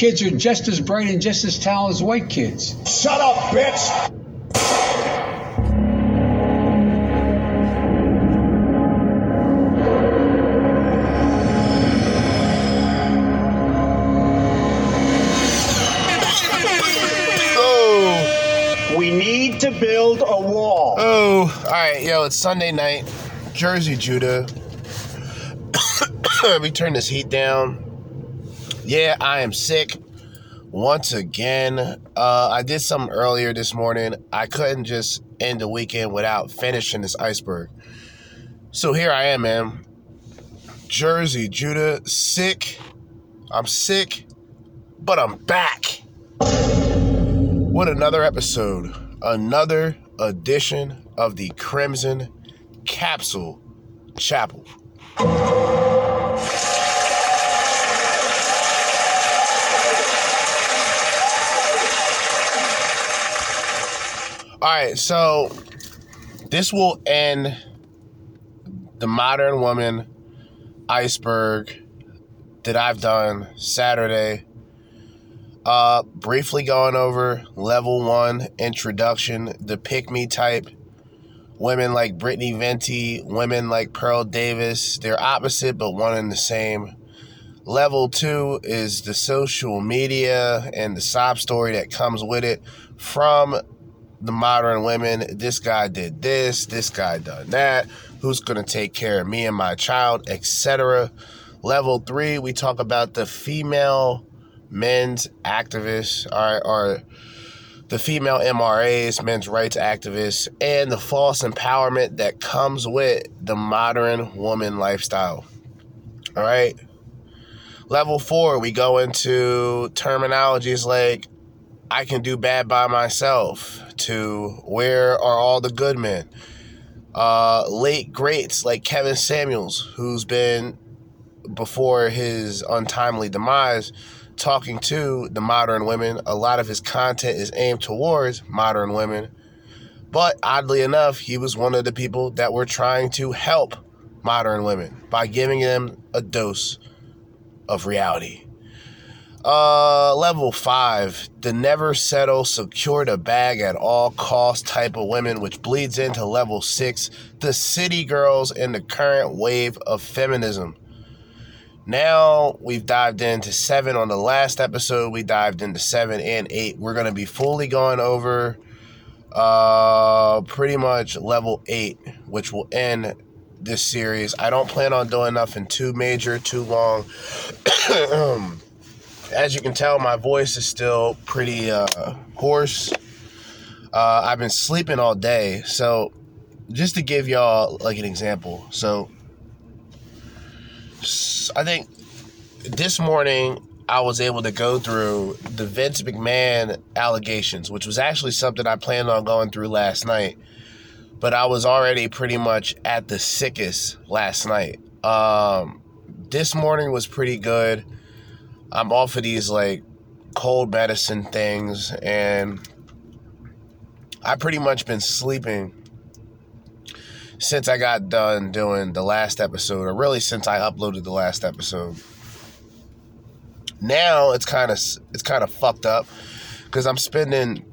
kids are just as bright and just as talented as white kids. Shut up, bitch! Oh, We need to build a wall. oh. All right, yo, it's Sunday night. Jerzee Judah. we turn this heat down. Yeah, I am sick once again. Uh, I did something earlier this morning. I couldn't just end the weekend without finishing this iceberg. So here I am, man. Jerzee Judah, sick. I'm sick, but I'm back. What another episode, another edition of the Crimson Capsule Chapel. All right, so this will end the modern woman iceberg that I've done Saturday. Uh, briefly going over level one introduction, the pick me type. Women like Brittany Venti, women like Pearl Davis. They're opposite, but one and the same. Level two is the social media and the sob story that comes with it from the modern women. This guy did this, this guy done that. Who's going to take care of me and my child, etc. Level three, we talk about the female men's activists, or, or the female MRAs, men's rights activists, and the false empowerment that comes with the modern woman lifestyle. All right. Level four, we go into terminologies like I can do bad by myself, to where are all the good men? Uh, late greats like Kevin Samuels, who's been before his untimely demise talking to the modern women. A lot of his content is aimed towards modern women. But oddly enough, he was one of the people that were trying to help modern women by giving them a dose of reality. Uh, level five, the never settle, secure the bag at all cost type of women, which bleeds into level six, the city girls in the current wave of feminism. Now we've dived into seven on the last episode. We dived into seven and eight. We're going to be fully going over uh, pretty much level eight, which will end this series. I don't plan on doing nothing too major, too long. As you can tell, my voice is still pretty uh, hoarse. Uh, I've been sleeping all day. So, just to give y'all like an example. So, I think this morning I was able to go through the Vince McMahon allegations, which was actually something I planned on going through last night. But I was already pretty much at the sickest last night. Um, this morning was pretty good. I'm off of these like cold medicine things, and I pretty much been sleeping since I got done doing the last episode, or really since I uploaded the last episode. Now it's kind of it's kind of fucked up because I'm spending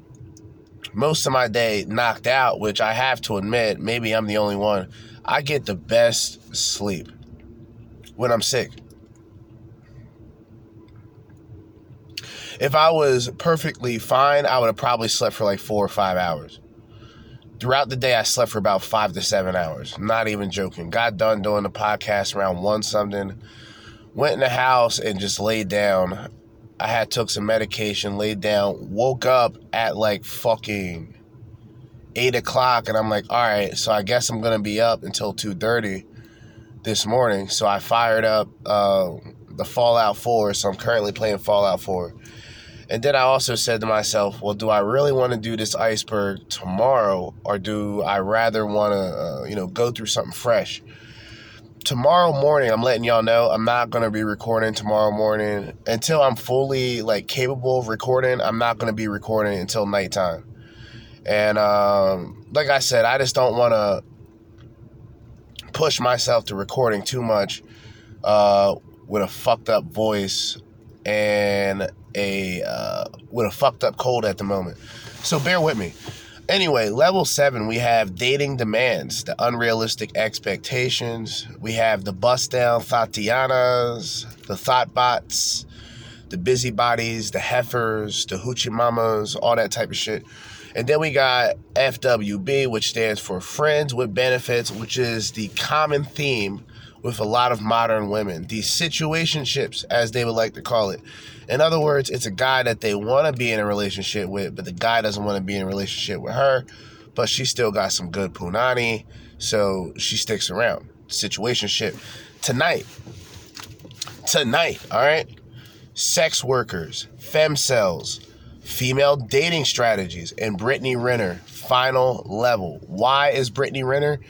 most of my day knocked out, which I have to admit, maybe I'm the only one. I get the best sleep when I'm sick. If I was perfectly fine, I would have probably slept for like four or five hours. Throughout the day, I slept for about five to seven hours. Not even joking. Got done doing the podcast around one something. Went in the house and just laid down. I had took some medication, laid down, woke up at like fucking eight o'clock, and I'm like, all right, so I guess I'm gonna be up until two thirty this morning. So I fired up uh, the Fallout 4. So I'm currently playing Fallout 4. And then I also said to myself, well, do I really want to do this iceberg tomorrow, or do I rather want to, uh, you know, go through something fresh? Tomorrow morning, I'm letting y'all know I'm not gonna be recording tomorrow morning until I'm fully like capable of recording. I'm not gonna be recording until nighttime. And um, like I said, I just don't want to push myself to recording too much uh, with a fucked up voice and a uh, with a fucked up cold at the moment. So bear with me. Anyway, level seven, we have dating demands, the unrealistic expectations. We have the bust down Thotianas, the thought bots, the busybodies, the heifers, the hoochie mamas, all that type of shit. And then we got FWB, which stands for Friends with Benefits, which is the common theme with a lot of modern women. These situationships, as they would like to call it. In other words, it's a guy that they want to be in a relationship with, but the guy doesn't want to be in a relationship with her, but she still got some good punani, so she sticks around. Situationship. Tonight, tonight, all right? Sex workers, femcels, female dating strategies, and Brittany Renner, final level. Why is Brittany Renner?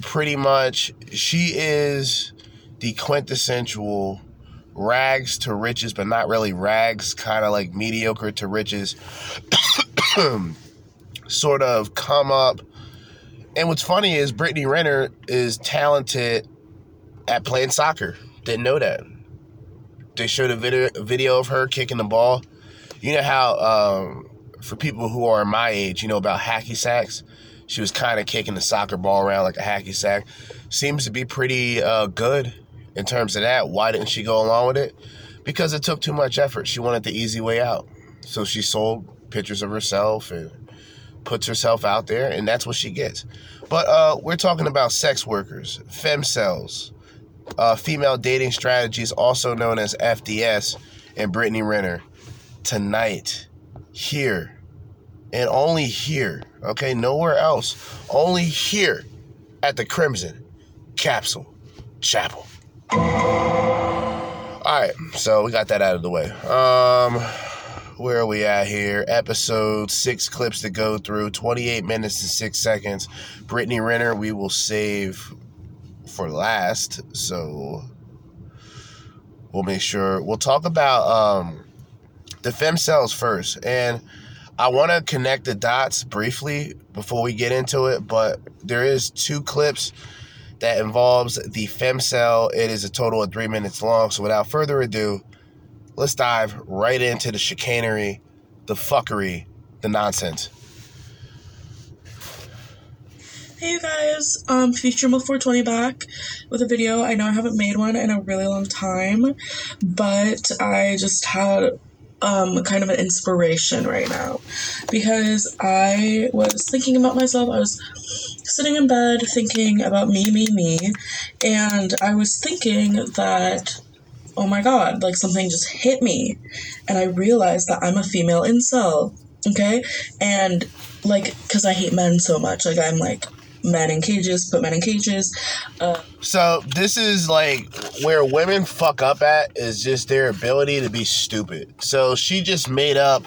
Pretty much, she is the quintessential rags to riches, but not really rags, kind of like mediocre to riches, sort of come up. And what's funny is Brittany Renner is talented at playing soccer. Didn't know that. They showed a video, a video of her kicking the ball. You know how, um, for people who are my age, you know about hacky sacks? She was kind of kicking the soccer ball around like a hacky sack. Seems to be pretty uh, good in terms of that. Why didn't she go along with it? Because it took too much effort. She wanted the easy way out. So she sold pictures of herself and puts herself out there, and that's what she gets. But uh, we're talking about sex workers, femcels, uh, female dating strategies, also known as FDS, and Brittany Renner. Tonight, here, and only here, okay? Nowhere else. Only here at the Crimson Capsule Chapel. All right, so we got that out of the way. Um, where are we at here? Episode six clips to go through, 28 minutes and six seconds. Brittany Renner, we will save for last. So we'll make sure we'll talk about um, the femcels first. And I want to connect the dots briefly before we get into it, but there is two clips that involves the femcel. It is a total of three minutes long. So without further ado, let's dive right into the chicanery, the fuckery, the nonsense. Hey you guys, um, Future 420 back with a video. I know I haven't made one in a really long time, but I just had um, kind of an inspiration right now because I was thinking about myself. I was sitting in bed thinking about me, me, me, and I was thinking that, oh my god, like something just hit me, and I realized that I'm a female incel, okay? And like, because I hate men so much, like, I'm like, men in cages, put men in cages. Uh, So this is like where women fuck up at is just their ability to be stupid. So she just made up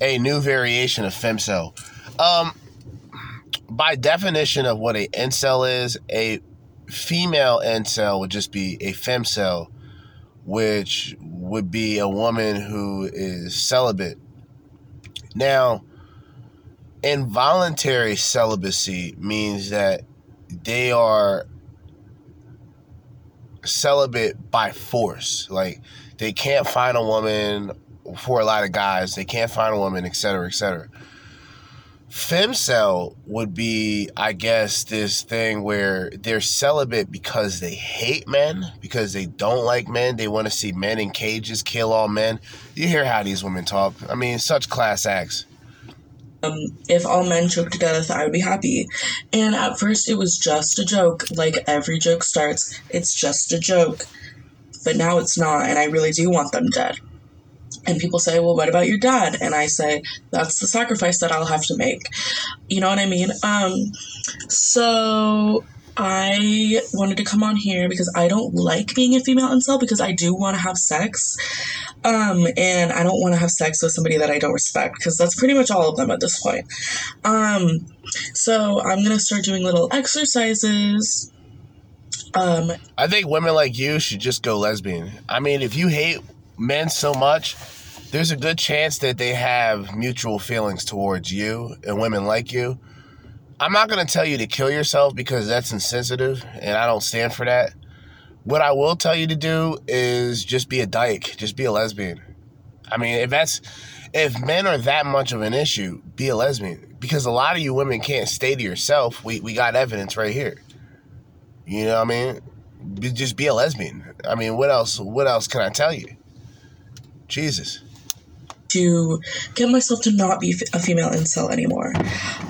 a new variation of femcel. Um, by definition of what a incel is, a female incel would just be a femcel, which would be a woman who is celibate. Now, involuntary celibacy means that they are celibate by force. Like they can't find a woman for a lot of guys. They can't find a woman, etc., etc. Femcel would be, I guess, this thing where they're celibate because they hate men, because they don't like men. They want to see men in cages kill all men. You hear how these women talk. I mean, such class acts. Um, if all men choked to death, I would be happy. And at first, it was just a joke. Like every joke starts, it's just a joke. But now it's not, and I really do want them dead. And people say, well, what about your dad? And I say, that's the sacrifice that I'll have to make. You know what I mean? Um, so I wanted to come on here because I don't like being a female incel because I do want to have sex. Um, and I don't want to have sex with somebody that I don't respect because that's pretty much all of them at this point. Um, so I'm gonna start doing little exercises. Um, I think women like you should just go lesbian. I mean, if you hate men so much, there's a good chance that they have mutual feelings towards you and women like you. I'm not going to tell you to kill yourself because that's insensitive and I don't stand for that. What I will tell you to do is just be a dyke, just be a lesbian. I mean, if that's if men are that much of an issue, be a lesbian because a lot of you women can't stay to yourself. We we got evidence right here. You know what I mean? Be, just be a lesbian. I mean, what else? What else can I tell you? Jesus. To get myself to not be a female incel anymore.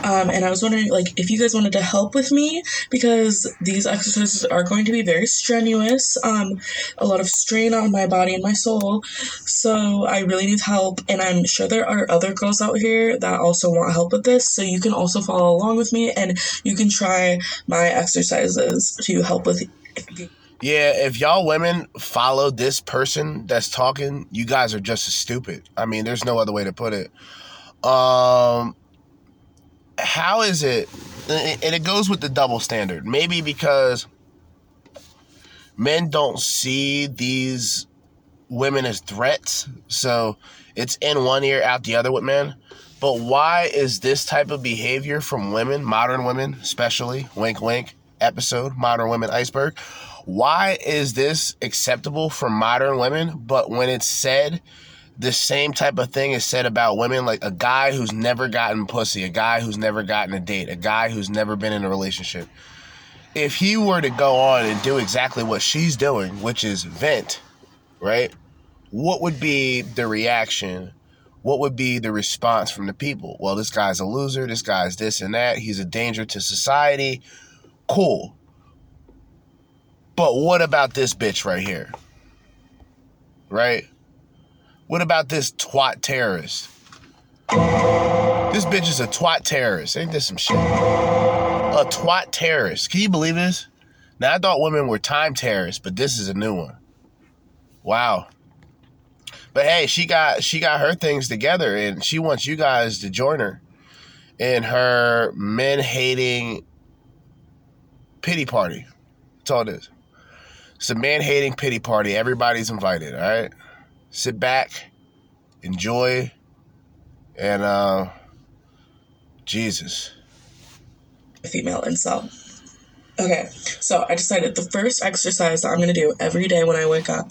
Um, and I was wondering, like, if you guys wanted to help with me because these exercises are going to be very strenuous, um, a lot of strain on my body and my soul. So I really need help, and I'm sure there are other girls out here that also want help with this. So you can also follow along with me, and you can try my exercises to help with. Yeah, if y'all women follow this person that's talking, you guys are just as stupid. I mean, there's no other way to put it. Um, how is it? And it goes with the double standard. Maybe because men don't see these women as threats, so it's in one ear, out the other with men. But why is this type of behavior from women, modern women, especially, wink, wink, episode, Modern Women Iceberg? Why is this acceptable for modern women? But when it's said, the same type of thing is said about women, like a guy who's never gotten pussy, a guy who's never gotten a date, a guy who's never been in a relationship. If he were to go on and do exactly what she's doing, which is vent, right? What would be the reaction? What would be the response from the people? Well, this guy's a loser. This guy's this and that. He's a danger to society. Cool. But what about this bitch right here? Right? What about this twat terrorist? This bitch is a twat terrorist. Ain't this some shit? A twat terrorist. Can you believe this? Now, I thought women were time terrorists, but this is a new one. Wow. But hey, she got she got her things together and she wants you guys to join her in her men hating pity party. That's all it is. It's a man hating pity party. Everybody's invited, all right? Sit back, enjoy, and uh Jesus. female incel. Okay, so I decided the first exercise that I'm gonna do every day when I wake up,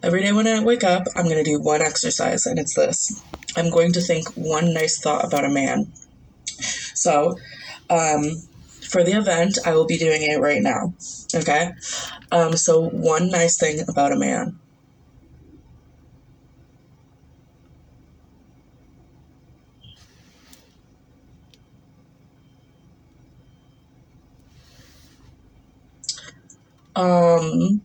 every day when I wake up, I'm gonna do one exercise, and it's this. I'm going to think one nice thought about a man. So, um, for the event, I will be doing it right now. Okay? Um, so, one nice thing about a man. Um,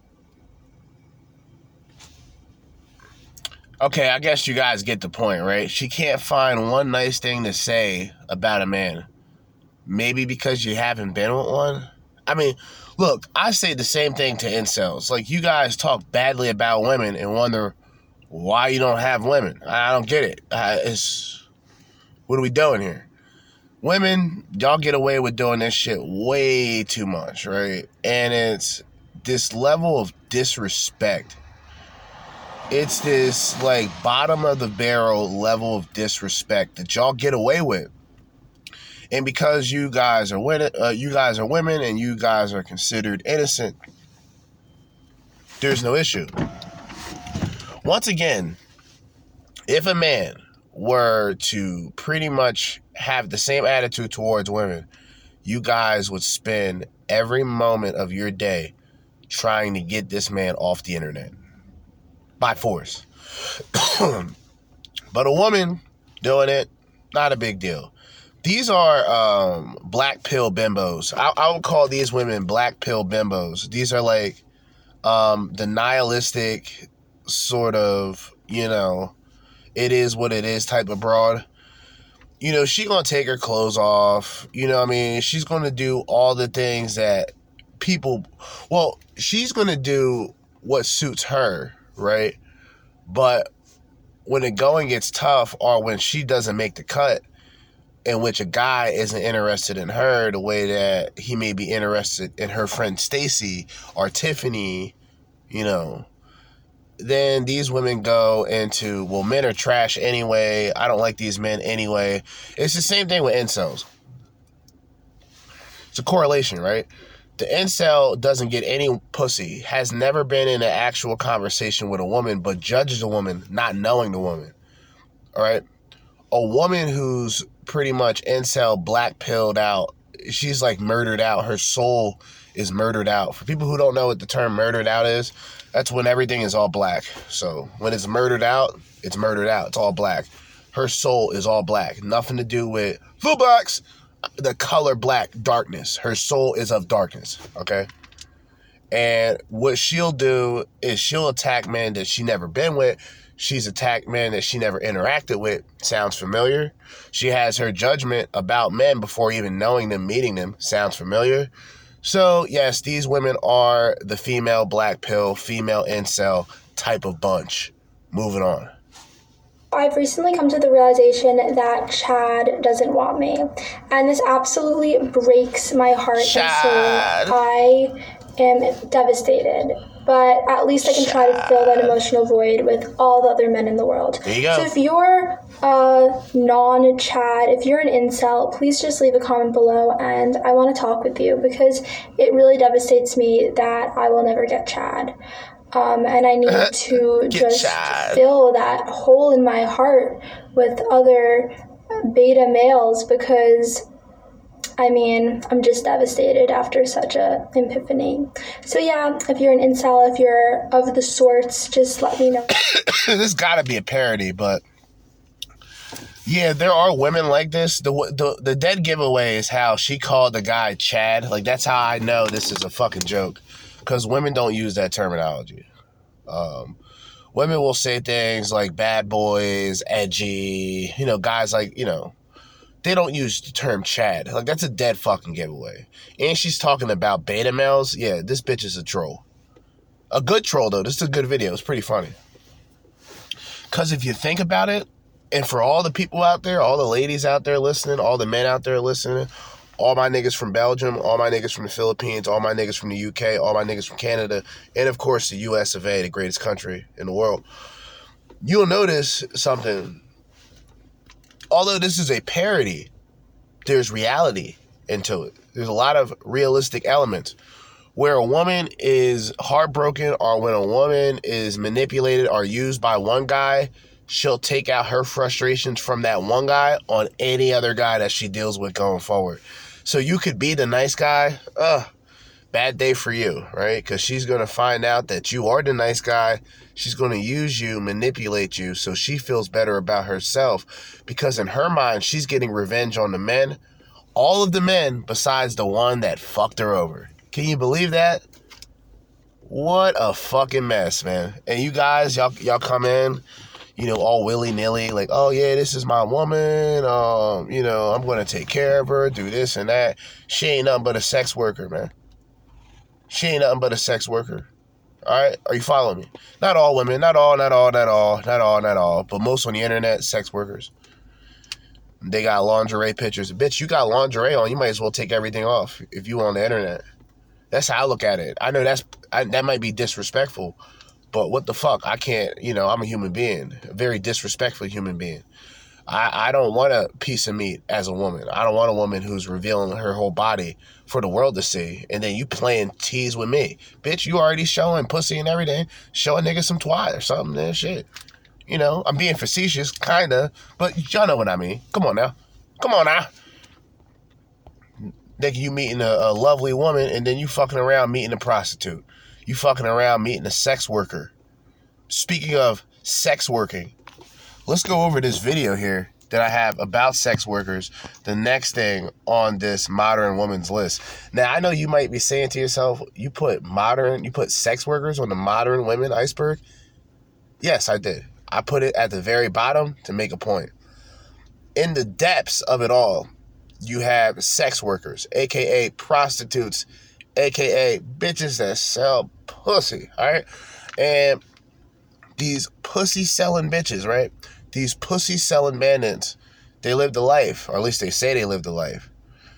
Okay, I guess you guys get the point, right? She can't find one nice thing to say about a man. Maybe because you haven't been with one. I mean, look, I say the same thing to incels. Like, you guys talk badly about women and wonder why you don't have women. I don't get it. It's what are we doing here? Women, y'all get away with doing this shit way too much, right? And it's this level of disrespect it's this like bottom of the barrel level of disrespect that y'all get away with. And because you guys are women, uh, you guys are women, and you guys are considered innocent, there's no issue. Once again, if a man were to pretty much have the same attitude towards women, you guys would spend every moment of your day trying to get this man off the internet by force. but a woman doing it, not a big deal. These are um, black pill bimbos. I, I would call these women black pill bimbos. These are like um, the nihilistic sort of, you know, it is what it is type of broad. You know, she gonna take her clothes off. You know, what I mean, she's gonna do all the things that people. Well, she's gonna do what suits her right? But when the going gets tough or when she doesn't make the cut, in which a guy isn't interested in her the way that he may be interested in her friend Stacy or Tiffany, you know, then these women go into, well, men are trash anyway. I don't like these men anyway. It's the same thing with incels. It's a correlation, right? the incel doesn't get any pussy, has never been in an actual conversation with a woman, but judges a woman not knowing the woman. All right. A woman who's pretty much incel black pilled out, she's like murdered out. Her soul is murdered out. For people who don't know what the term murdered out is, that's when everything is all black. So when it's murdered out, it's murdered out. It's all black. Her soul is all black. Nothing to do with full blacks the color black darkness. Her soul is of darkness. Okay. And what she'll do is she'll attack men that she never been with. She's attacked men that she never interacted with. Sounds familiar. She has her judgment about men before even knowing them, meeting them. Sounds familiar. So, yes, these women are the female black pill, female incel type of bunch. Moving on. I've recently come to the realization that Chad doesn't want me. And this absolutely breaks my heart Chad. and soul. I am devastated. But at least I can try to fill that emotional void with all the other men in the world. There you go. So if you're a non Chad, if you're an incel, please just leave a comment below and I want to talk with you because it really devastates me that I will never get Chad. Um, and I need to just Chad. fill that hole in my heart with other beta males because I mean, I'm just devastated after such a epiphany. So yeah, if you're an incel, if you're of the sorts, just let me know. this gotta be a parody, but yeah, there are women like this. The, the the dead giveaway is how she called the guy Chad. Like that's how I know this is a fucking joke, because women don't use that terminology. Um, women will say things like bad boys, edgy, you know, guys like you know. They don't use the term Chad. Like that's a dead fucking giveaway. And she's talking about beta males. Yeah, this bitch is a troll. A good troll though. This is a good video. It's pretty funny. Cause if you think about it, and for all the people out there, all the ladies out there listening, all the men out there listening, all my niggas from Belgium, all my niggas from the Philippines, all my niggas from the UK, all my niggas from Canada, and of course the US of A, the greatest country in the world. You'll notice something. Although this is a parody, there's reality into it. There's a lot of realistic elements. Where a woman is heartbroken or when a woman is manipulated or used by one guy, she'll take out her frustrations from that one guy on any other guy that she deals with going forward. So you could be the nice guy, uh, bad day for you, right? Because she's going to find out that you are the nice guy. She's going to use you, manipulate you, so she feels better about herself. Because in her mind, she's getting revenge on the men, all of the men besides the one that fucked her over. Can you believe that? What a fucking mess, man. And you guys, y'all, y'all come in, you know, all willy nilly, like, oh yeah, this is my woman. Um, you know, I'm gonna take care of her, do this and that. She ain't nothing but a sex worker, man. She ain't nothing but a sex worker. All right, are you following me? Not all women, not all, not all, not all, not all, not all, but most on the internet, sex workers. They got lingerie pictures. Bitch, you got lingerie on. You might as well take everything off if you on the internet. That's how I look at it. I know that's I, that might be disrespectful, but what the fuck? I can't. You know, I'm a human being, a very disrespectful human being. I, I don't want a piece of meat as a woman. I don't want a woman who's revealing her whole body for the world to see, and then you playing tease with me, bitch. You already showing pussy and everything. Show a nigga some twat or something. Then shit. You know, I'm being facetious, kinda, but y'all know what I mean. Come on now, come on now nigga, you meeting a, a lovely woman and then you fucking around meeting a prostitute. You fucking around meeting a sex worker. Speaking of sex working, let's go over this video here that I have about sex workers, the next thing on this modern woman's list. Now, I know you might be saying to yourself, you put modern, you put sex workers on the modern women iceberg. Yes, I did. I put it at the very bottom to make a point. In the depths of it all, you have sex workers, aka prostitutes, aka bitches that sell pussy, all right? And these pussy selling bitches, right? These pussy selling bandits, they live the life, or at least they say they live the life.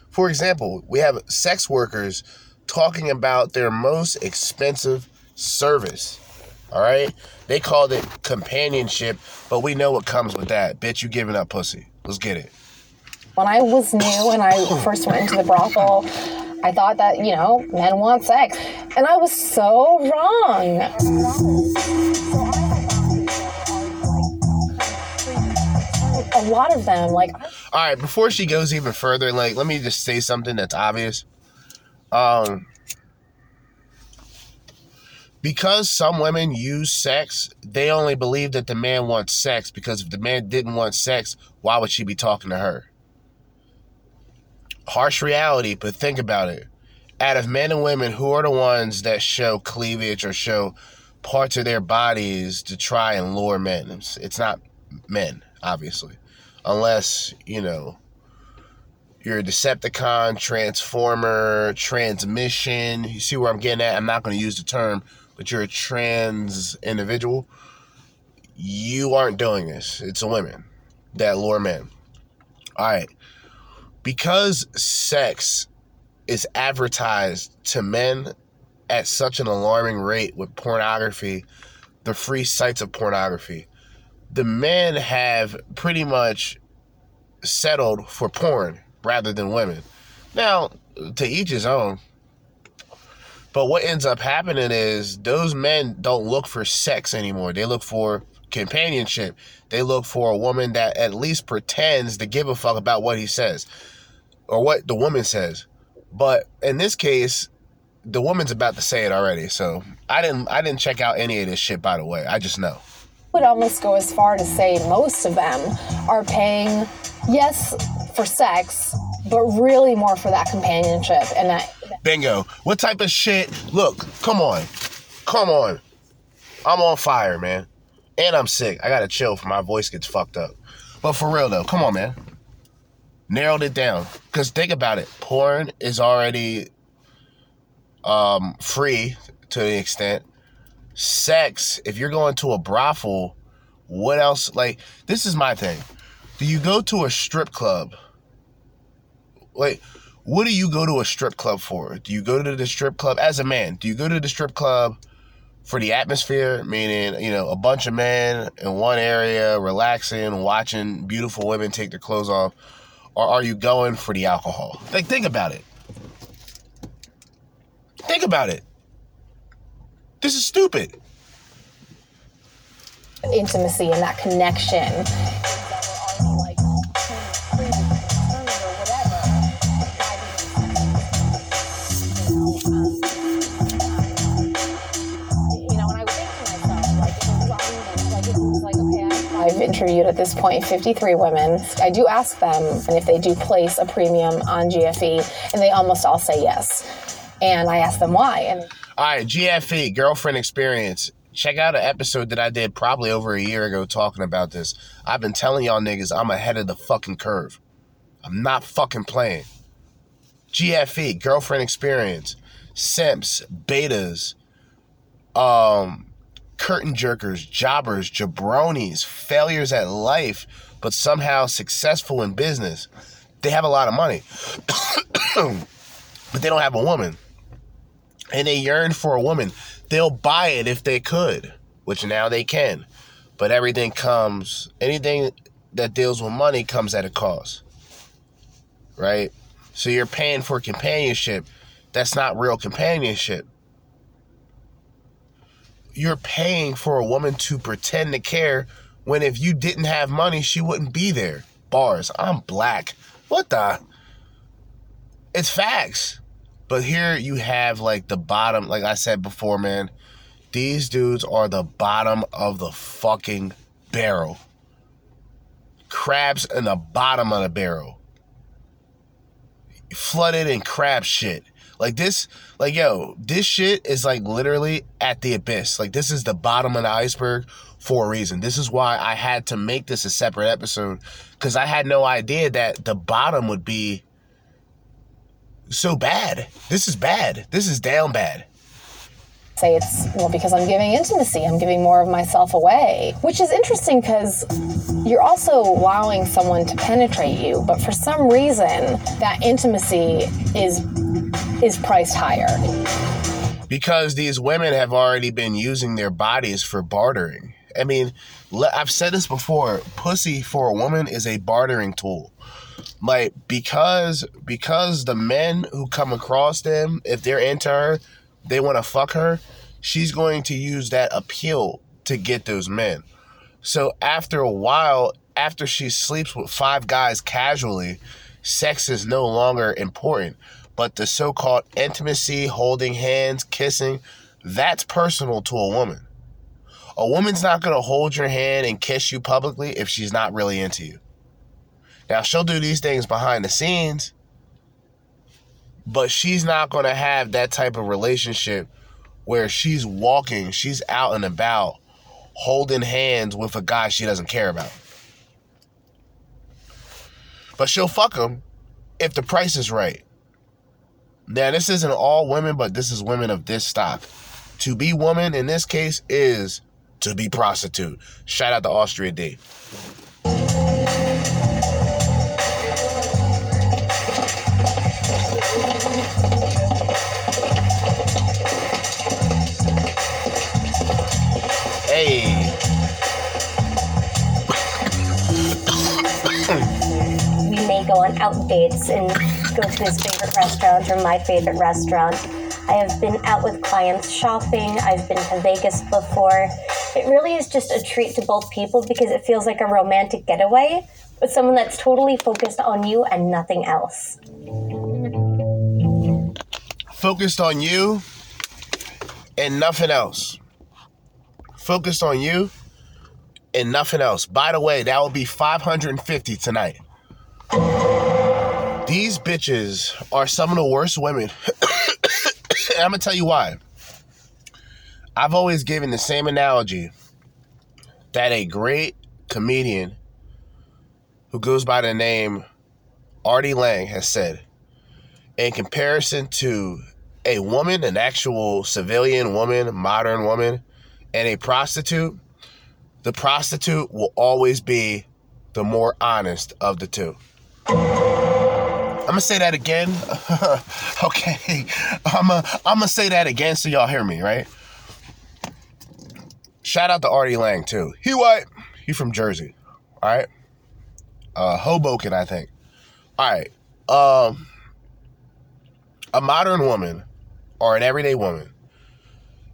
For example, we have sex workers talking about their most expensive service. All right? They called it companionship, but we know what comes with that. Bitch, you giving up pussy. Let's get it. When I was new and I first went into the brothel, I thought that, you know, men want sex. And I was so wrong. A lot of them, like, All right, before she goes even further, like, let me just say something that's obvious. Um, because some women use sex, they only believe that the man wants sex because if the man didn't want sex, why would she be talking to her? Harsh reality, but think about it. Out of men and women, who are the ones that show cleavage or show parts of their bodies to try and lure men? It's, it's not men, obviously. Unless, you know, you're a Decepticon, Transformer, Transmission. You see where I'm getting at? I'm not going to use the term, but you're a trans individual. You aren't doing this. It's women that lure men. All right. Because sex is advertised to men at such an alarming rate with pornography, the free sites of pornography, the men have pretty much settled for porn rather than women. Now, to each his own. But what ends up happening is those men don't look for sex anymore. They look for companionship. They look for a woman that at least pretends to give a fuck about what he says or what the woman says. But in this case, the woman's about to say it already. So I didn't I didn't check out any of this shit by the way. I just know. Would almost go as far to say most of them are paying, yes, for sex, but really more for that companionship. And that, Bingo. What type of shit? Look, come on. Come on. I'm on fire, man. And I'm sick. I gotta chill for my voice gets fucked up. But for real though, come on, man. Narrowed it down. Cause think about it. Porn is already um free to the extent. Sex, if you're going to a brothel, what else? Like, this is my thing. Do you go to a strip club? Like, what do you go to a strip club for? Do you go to the strip club as a man? Do you go to the strip club for the atmosphere, meaning, you know, a bunch of men in one area relaxing, watching beautiful women take their clothes off? Or are you going for the alcohol? Like, think about it. Think about it. This is stupid. intimacy and that connection. I've interviewed at this point 53 women. I do ask them and if they do place a premium on GFE, and they almost all say yes. And I ask them why. And All right, GFE, girlfriend experience. Check out an episode that I did probably over a year ago talking about this. I've been telling y'all niggas I'm ahead of the fucking curve. I'm not fucking playing. GFE, girlfriend experience, simps, betas, um, curtain jerkers, jobbers, jabronis, failures at life, but somehow successful in business. They have a lot of money, but they don't have a woman and they yearn for a woman, they'll buy it if they could, which now they can. But everything comes, anything that deals with money comes at a cost, right? So you're paying for companionship. That's not real companionship. You're paying for a woman to pretend to care when if you didn't have money, she wouldn't be there. Bars. I'm black. What the? It's facts. But here you have like the bottom, like I said before, man. These dudes are the bottom of the fucking barrel. Crabs in the bottom of the barrel. Flooded in crab shit. Like this, like yo, this shit is like literally at the abyss. Like this is the bottom of the iceberg for a reason. This is why I had to make this a separate episode because I had no idea that the bottom would be so bad. This is bad. This is down bad. say it's well because I'm giving intimacy, I'm giving more of myself away, which is interesting because you're also allowing someone to penetrate you, but for some reason that intimacy is is priced higher. because these women have already been using their bodies for bartering. I mean, I've said this before. Pussy for a woman is a bartering tool. Like because because the men who come across them, if they're into her, they want to fuck her. She's going to use that appeal to get those men. So after a while, after she sleeps with five guys casually, sex is no longer important. But the so called intimacy, holding hands, kissing, that's personal to a woman. A woman's not going to hold your hand and kiss you publicly if she's not really into you. Now, she'll do these things behind the scenes, but she's not going to have that type of relationship where she's walking, she's out and about, holding hands with a guy she doesn't care about. But she'll fuck him if the price is right. Now, this isn't all women, but this is women of this stock. To be woman in this case is to be prostitute. Shout out to Austria D. Hey. we may go on out dates and go to his favorite restaurant or my favorite restaurant. I have been out with clients shopping. I've been to Vegas before. It really is just a treat to both people because it feels like a romantic getaway with someone that's totally focused on you and nothing else. Focused on you and nothing else. Focused on you and nothing else. By the way, that will be 550 tonight. These bitches are some of the worst women. I'm gonna tell you why. I've always given the same analogy that a great comedian who goes by the name Artie Lange has said. In comparison to a woman, an actual civilian woman, modern woman, and a prostitute, the prostitute will always be the more honest of the two. I'm gonna say that again. okay, I'm gonna I'm gonna say that again so y'all hear me, right? Shout out to Artie Lange too. He white. He from Jersey. All right. Uh, Hoboken, I think. All right. Um, a modern woman or an everyday woman,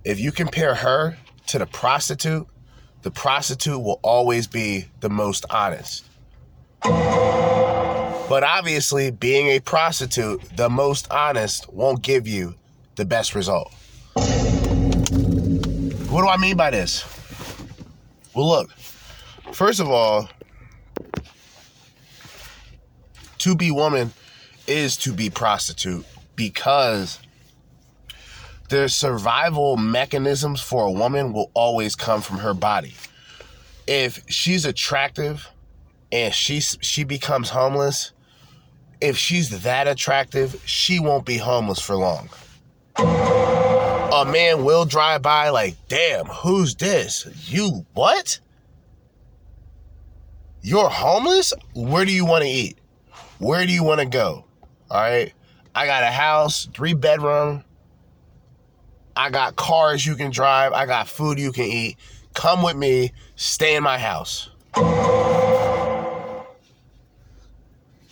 if you compare her to the prostitute, the prostitute will always be the most honest. But obviously, being a prostitute, the most honest won't give you the best result. What do I mean by this? Well, look, first of all, to be woman is to be prostitute because the survival mechanisms for a woman will always come from her body. If she's attractive and she she becomes homeless, if she's that attractive, she won't be homeless for long. A man will drive by like, "Damn, who's this? You what? You're homeless? Where do you want to eat? Where do you want to go?" All right? I got a house, three bedroom. I got cars you can drive. I got food you can eat. Come with me. Stay in my house.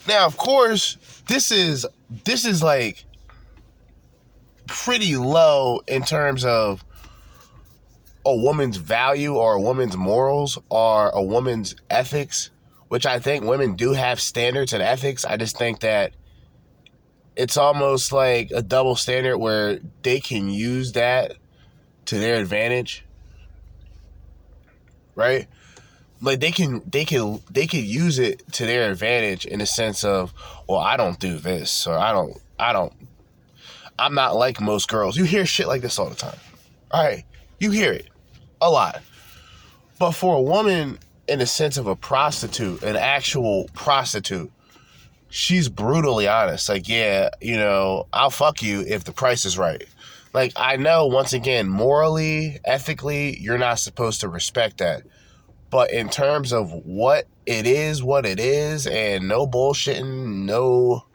Now, of course, this is this is like pretty low in terms of a woman's value or a woman's morals or a woman's ethics, which I think women do have standards and ethics. I just think that it's almost like a double standard where they can use that to their advantage. Right? Like they can they can they can use it to their advantage in the sense of, well, I don't do this or I don't I don't I'm not like most girls. You hear shit like this all the time. All right? You hear it a lot. But for a woman in the sense of a prostitute, an actual prostitute, she's brutally honest. Like, yeah, you know, I'll fuck you if the price is right. Like, I know, once again, morally, ethically, you're not supposed to respect that. But in terms of what it is, what it is, and no bullshitting, no,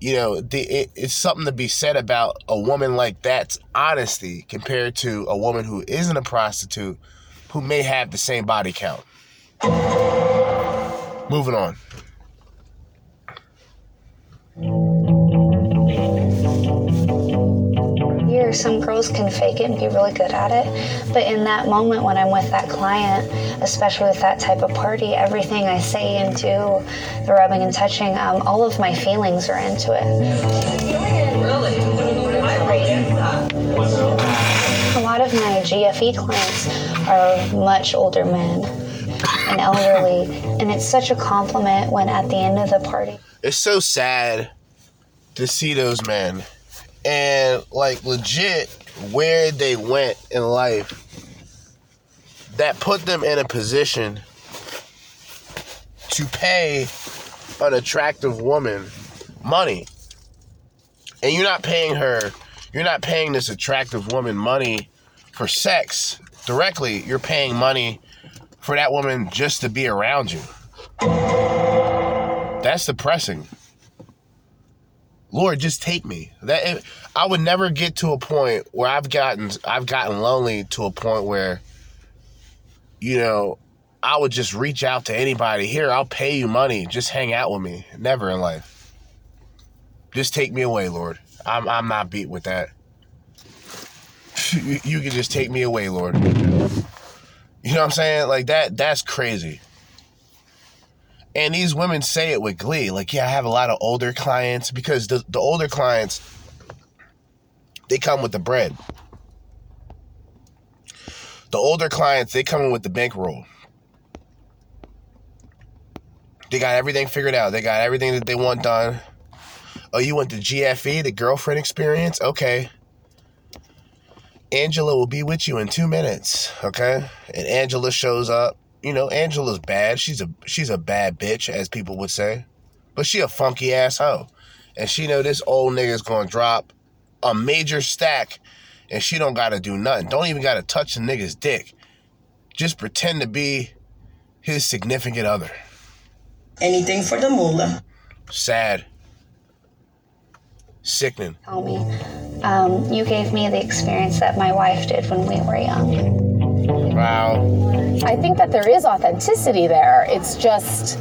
you know, the, it, it's something to be said about a woman like that's honesty compared to a woman who isn't a prostitute who may have the same body count. Moving on. Here, some girls can fake it and be really good at it. But in that moment when I'm with that client, especially with that type of party, everything I say and do, the rubbing and touching, um, all of my feelings are into it. A lot of my GFE clients are much older men and elderly, and it's such a compliment when at the end of the party, it's so sad to see those men. And like legit where they went in life that put them in a position to pay an attractive woman money. And you're not paying her you're not paying this attractive woman money for sex directly. You're paying money for that woman just to be around you that's depressing. Lord, just take me. That I would never get to a point where I've gotten I've gotten lonely to a point where you know, I would just reach out to anybody. Here, I'll pay you money. Just hang out with me. Never in life. Just take me away, Lord. I'm I'm not beat with that. you, you can just take me away, Lord. You know what I'm saying? Like that that's crazy. And these women say it with glee. Like, yeah, I have a lot of older clients because the, the older clients, they come with the bread. The older clients, they come in with the bankroll. They got everything figured out. They got everything that they want done. Oh, you want the GFE, the girlfriend experience? Okay. Angela will be with you in two minutes. Okay. And Angela shows up you know, Angela's bad. She's a she's a bad bitch, as people would say. But she a funky ass hoe. And she know this old nigga's gonna drop a major stack and she don't gotta do nothing. Don't even gotta touch the nigga's dick. Just pretend to be his significant other. Anything for the moolah. Sad. Sickening. Tell me, um, you gave me the experience that my wife did when we were young. Wow. I think that there is authenticity there. It's just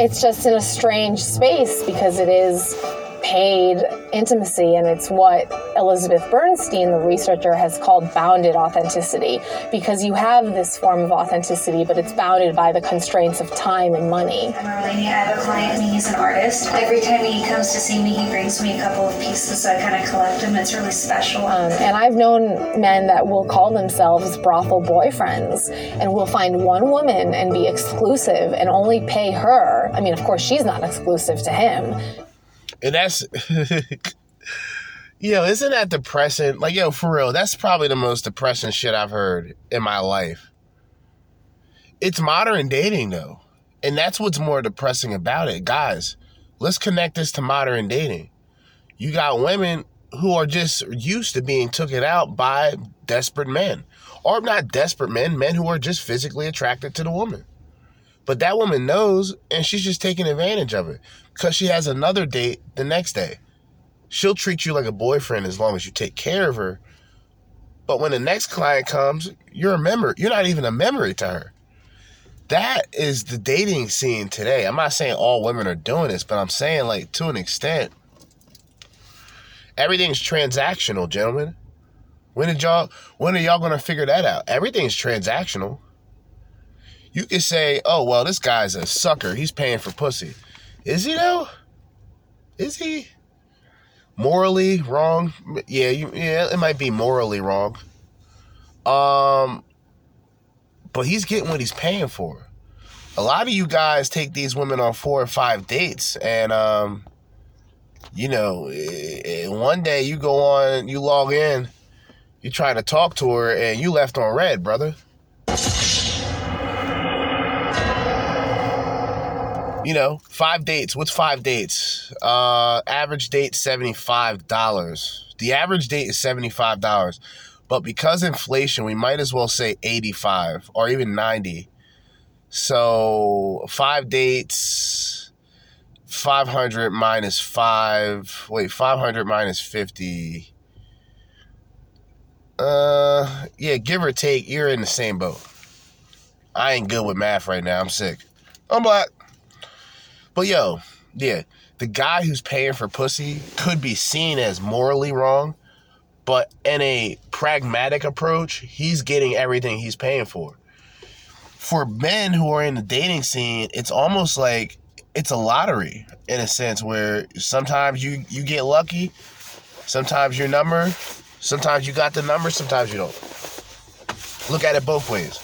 it's just in a strange space because it is paid intimacy and it's what Elizabeth Bernstein the researcher has called bounded authenticity because you have this form of authenticity but it's bounded by the constraints of time and money. I'm Marlene. I have a client and he's an artist. Every time he comes to see me, he brings me a couple of pieces so I kind of collect them. It's really special. Um, and I've known men that will call themselves brothel boyfriends and will find one woman and be exclusive and only pay her. I mean, of course, she's not exclusive to him. And that's Yo, isn't that depressing? Like, yo, for real, that's probably the most depressing shit I've heard in my life. It's modern dating though. And that's what's more depressing about it. Guys, let's connect this to modern dating. You got women who are just used to being taken out by desperate men. Or not desperate men, men who are just physically attracted to the woman. But that woman knows and she's just taking advantage of it because she has another date the next day. She'll treat you like a boyfriend as long as you take care of her. But when the next client comes, you're a memory. You're not even a memory to her. That is the dating scene today. I'm not saying all women are doing this, but I'm saying like to an extent. Everything's transactional, gentlemen. When did y'all when are y'all gonna figure that out? Everything's transactional. You could say, oh well, this guy's a sucker. He's paying for pussy. Is he though? Is he? Morally wrong? Yeah, you, yeah, it might be morally wrong. Um, but he's getting what he's paying for. A lot of you guys take these women on four or five dates, and um, you know, eh, eh, one day you go on, you log in, you try to talk to her, and you left on red, brother. You know, five dates. What's five dates? Uh, average date seventy five dollars. The average date is seventy five dollars, but because inflation, we might as well say eighty five or even ninety. So five dates, five hundred minus five. Wait, five hundred minus fifty. Uh, yeah, give or take, you're in the same boat. I ain't good with math right now. I'm sick. I'm black. But yo, yeah, the guy who's paying for pussy could be seen as morally wrong, but in a pragmatic approach, he's getting everything he's paying for. For men who are in the dating scene, it's almost like it's a lottery in a sense where sometimes you you get lucky, sometimes your number, sometimes you got the number, sometimes you don't. Look at it both ways.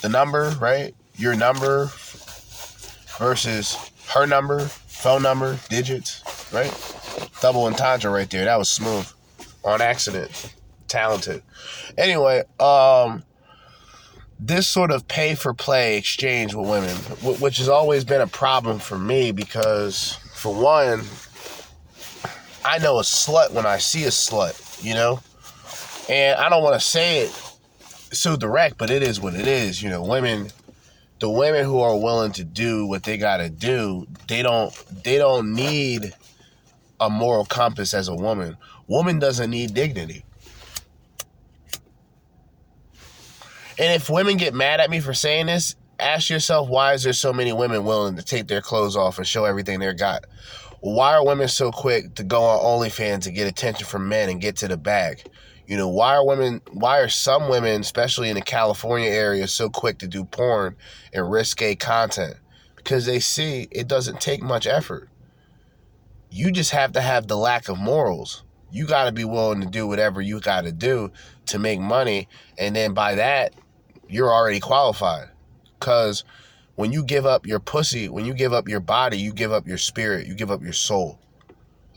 The number, right? Your number versus her number, phone number, digits, right? Double entendre right there. That was smooth. On accident. Talented. Anyway, um, this sort of pay for play exchange with women, which has always been a problem for me because, for one, I know a slut when I see a slut, you know? And I don't want to say it so direct, but it is what it is. You know, women the women who are willing to do what they got to do, they don't they don't need a moral compass as a woman. Woman doesn't need dignity. And if women get mad at me for saying this, ask yourself why is there so many women willing to take their clothes off and show everything they got? Why are women so quick to go on OnlyFans to get attention from men and get to the bag? You know, why are women, why are some women, especially in the California area, so quick to do porn and risque content? Because they see it doesn't take much effort. You just have to have the lack of morals. You got to be willing to do whatever you got to do to make money. And then by that, you're already qualified. Because when you give up your pussy, when you give up your body, you give up your spirit, you give up your soul.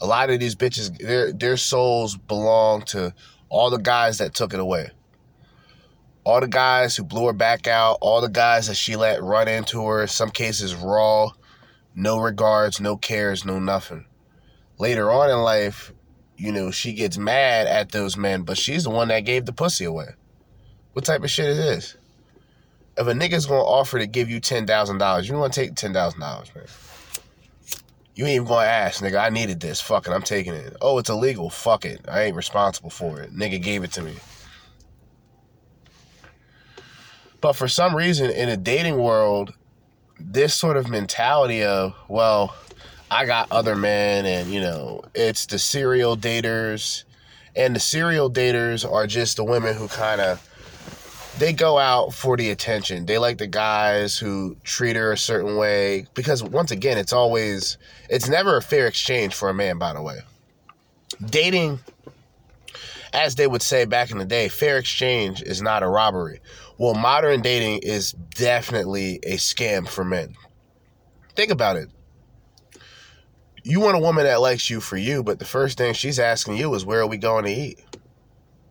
A lot of these bitches, their their souls belong to all the guys that took it away. All the guys who blew her back out, all the guys that she let run into her, some cases raw, no regards, no cares, no nothing. Later on in life, you know, she gets mad at those men, but she's the one that gave the pussy away. What type of shit is this? If a nigga's gonna offer to give you ten thousand dollars, you want to take ten thousand dollars, man. You ain't even gonna ask, nigga. I needed this. Fuck it, I'm taking it. Oh, it's illegal. Fuck it. I ain't responsible for it. Nigga gave it to me. But for some reason, in a dating world, this sort of mentality of, well, I got other men, and you know, it's the serial daters, and the serial daters are just the women who kind of they go out for the attention. They like the guys who treat her a certain way because once again, it's always it's never a fair exchange for a man, by the way. Dating as they would say back in the day, fair exchange is not a robbery. Well, modern dating is definitely a scam for men. Think about it. You want a woman that likes you for you, but the first thing she's asking you is, Where are we going to eat?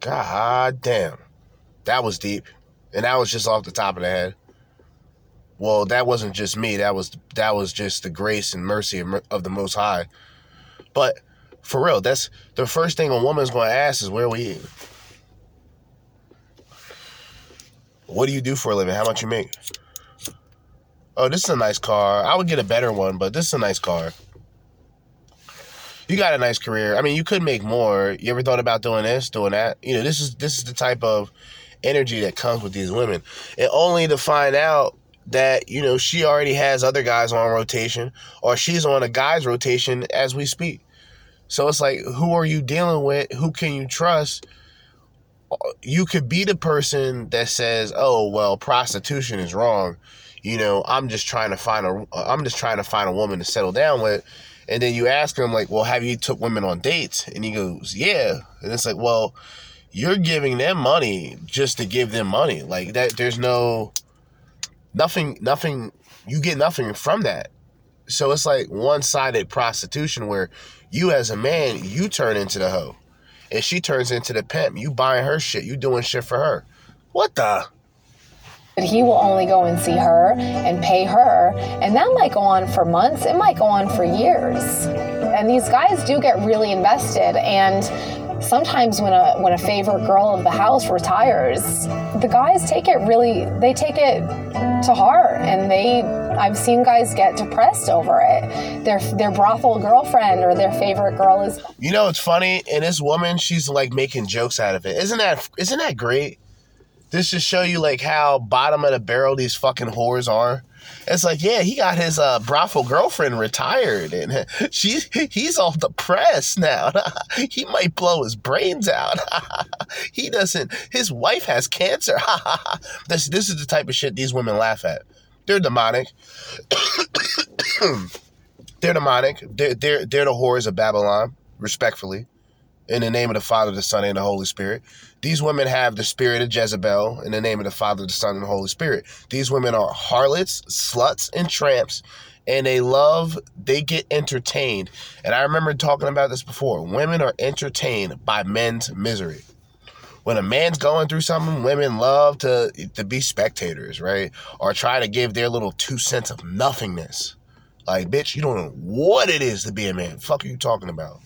God damn. That was deep. And that was just off the top of the head. Well, that wasn't just me. That was that was just the grace and mercy of the Most High. But for real, that's the first thing a woman's going to ask is where we eat. What do you do for a living? How much you make? Oh, this is a nice car. I would get a better one, but this is a nice car. You got a nice career. I mean, you could make more. You ever thought about doing this, doing that? You know, this is this is the type of energy that comes with these women. And only to find out that, you know, she already has other guys on rotation or she's on a guy's rotation as we speak. So it's like, who are you dealing with? Who can you trust? You could be the person that says, "Oh, well, prostitution is wrong." You know, I'm just trying to find a I'm just trying to find a woman to settle down with. And then you ask him like, "Well, have you took women on dates?" And he goes, "Yeah." And it's like, "Well, you're giving them money just to give them money. Like that there's no nothing nothing you get nothing from that. So it's like one-sided prostitution where you as a man, you turn into the hoe. And she turns into the pimp. You buying her shit. You doing shit for her. What the? He will only go and see her and pay her. And that might go on for months. It might go on for years. And these guys do get really invested. And sometimes when a when a favorite girl of the house retires, the guys take it really they take it to heart and they I've seen guys get depressed over it. Their their brothel girlfriend or their favorite girl is You know it's funny, and this woman, she's like making jokes out of it. Isn't that isn't that great? This just show you like how bottom of the barrel these fucking whores are. It's like, yeah, he got his uh, brothel girlfriend retired, and she he's all depressed now. he might blow his brains out. he doesn't. His wife has cancer. this this is the type of shit these women laugh at. They're demonic. they're demonic. They're they're they're the whores of Babylon. Respectfully, in the name of the Father, the Son, and the Holy Spirit. These women have the spirit of Jezebel in the name of the Father, the Son, and the Holy Spirit. These women are harlots, sluts, and tramps, and they love, they get entertained. And I remember talking about this before. Women are entertained by men's misery. When a man's going through something, women love to, to be spectators, right? Or try to give their little two cents of nothingness. Like, bitch, you don't know what it is to be a man. Fuck are you talking about?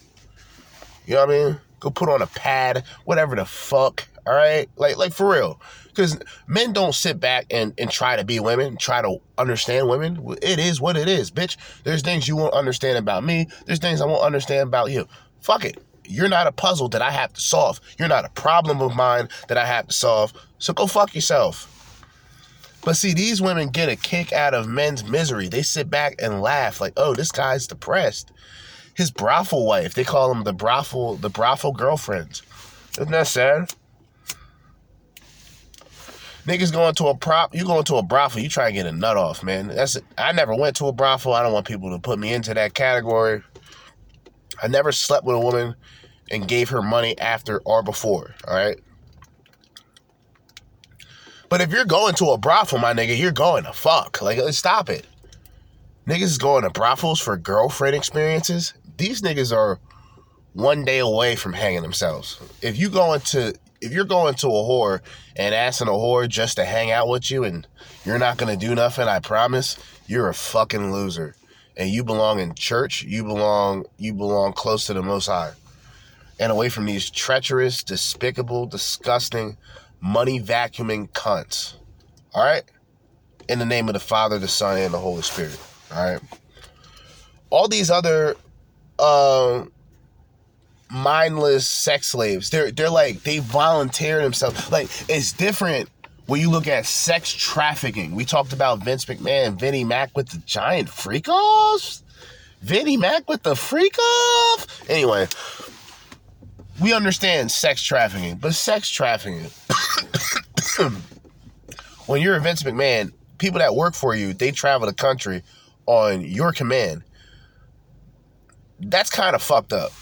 You know what I mean? Go put on a pad, whatever the fuck. All right, like like for real, because men don't sit back and and try to be women, try to understand women. It is what it is, bitch. There's things you won't understand about me. There's things I won't understand about you. Fuck it. You're not a puzzle that I have to solve. You're not a problem of mine that I have to solve. So go fuck yourself. But see, these women get a kick out of men's misery. They sit back and laugh like, "Oh, this guy's depressed." His brothel wife. They call him the brothel, the brothel girlfriends. Isn't that sad? Niggas going to a prop, you going to a brothel, you try to get a nut off, man. That's. I never went to a brothel. I don't want people to put me into that category. I never slept with a woman and gave her money after or before, all right? But if you're going to a brothel, my nigga, you're going to fuck. Like, stop it. Niggas is going to brothels for girlfriend experiences these niggas are one day away from hanging themselves. If you going to if you're going to a whore and asking a whore just to hang out with you and you're not gonna do nothing, I promise, you're a fucking loser. And you belong in church, you belong you belong close to the most high. and away from these treacherous, despicable, disgusting, money vacuuming cunts. All right? In the name of the Father, the Son, and the Holy Spirit. All right? All these other um mindless sex slaves. They're they're like they volunteer themselves. Like it's different when you look at sex trafficking. We talked about Vince McMahon, Vinnie Mac with the giant freak offs. Vinnie Mac with the freak off. Anyway, we understand sex trafficking, but sex trafficking. when you're a Vince McMahon, people that work for you, they travel the country on your command. That's kind of fucked up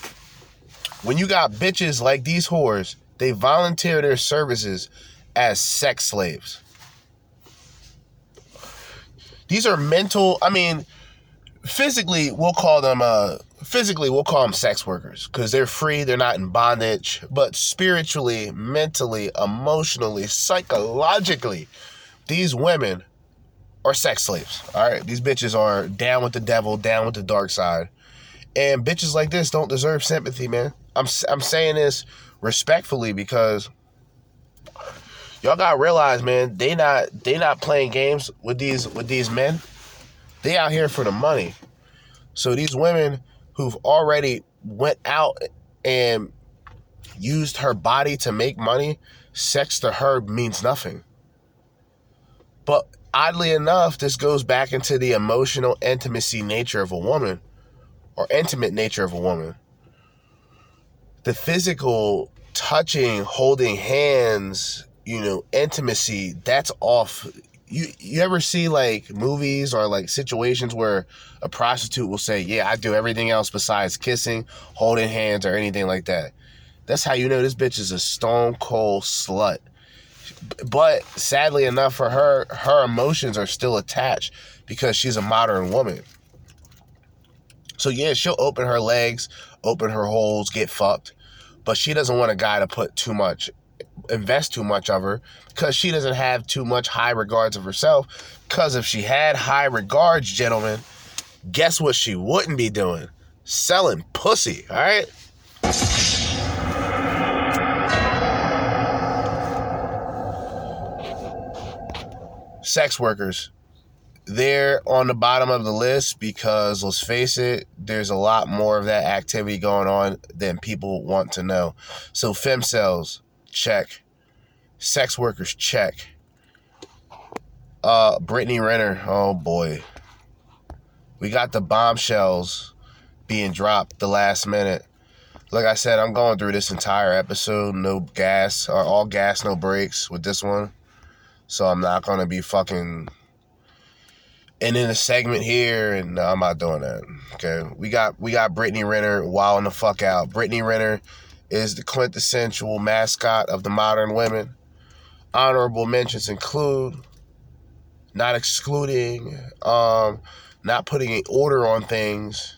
when you got bitches like these whores, they volunteer their services as sex slaves. These are mental, I mean, physically we'll call them uh physically we'll call them sex workers because they're free, they're not in bondage, but spiritually, mentally, emotionally, psychologically, these women are sex slaves. All right, these bitches are down with the devil, down with the dark side. And bitches like this don't deserve sympathy, man. I'm I'm saying this respectfully because y'all gotta realize, man, they not they not playing games with these with these men. They out here for the money. So these women who've already went out and used her body to make money, sex to her means nothing. But oddly enough, this goes back into the emotional intimacy nature of a woman or intimate nature of a woman the physical touching, holding hands, you know, intimacy, that's off. You you ever see like movies or like situations where a prostitute will say, "Yeah, I do everything else besides kissing, holding hands, or anything like that." That's how you know this bitch is a stone cold slut. But sadly enough for her, her emotions are still attached because she's a modern woman. So yeah, she'll open her legs, open her holes, get fucked. But she doesn't want a guy to put too much, invest too much of her because she doesn't have too much high regards of herself. Because if she had high regards, gentlemen, guess what she wouldn't be doing? Selling pussy, all right? Sex workers they're on the bottom of the list because let's face it, there's a lot more of that activity going on than people want to know. So femcels, check. Sex workers, check. Uh Brittany Renner, oh boy. We got the bombshells being dropped the last minute. Like I said, I'm going through this entire episode, no gas, or all gas, no brakes with this one. So I'm not gonna be fucking and in a segment here, and no, I'm not doing that. Okay, we got we got Brittany Renner wilding the fuck out. Brittany Renner is the quintessential mascot of the modern women. Honorable mentions include not excluding, um, not putting an order on things.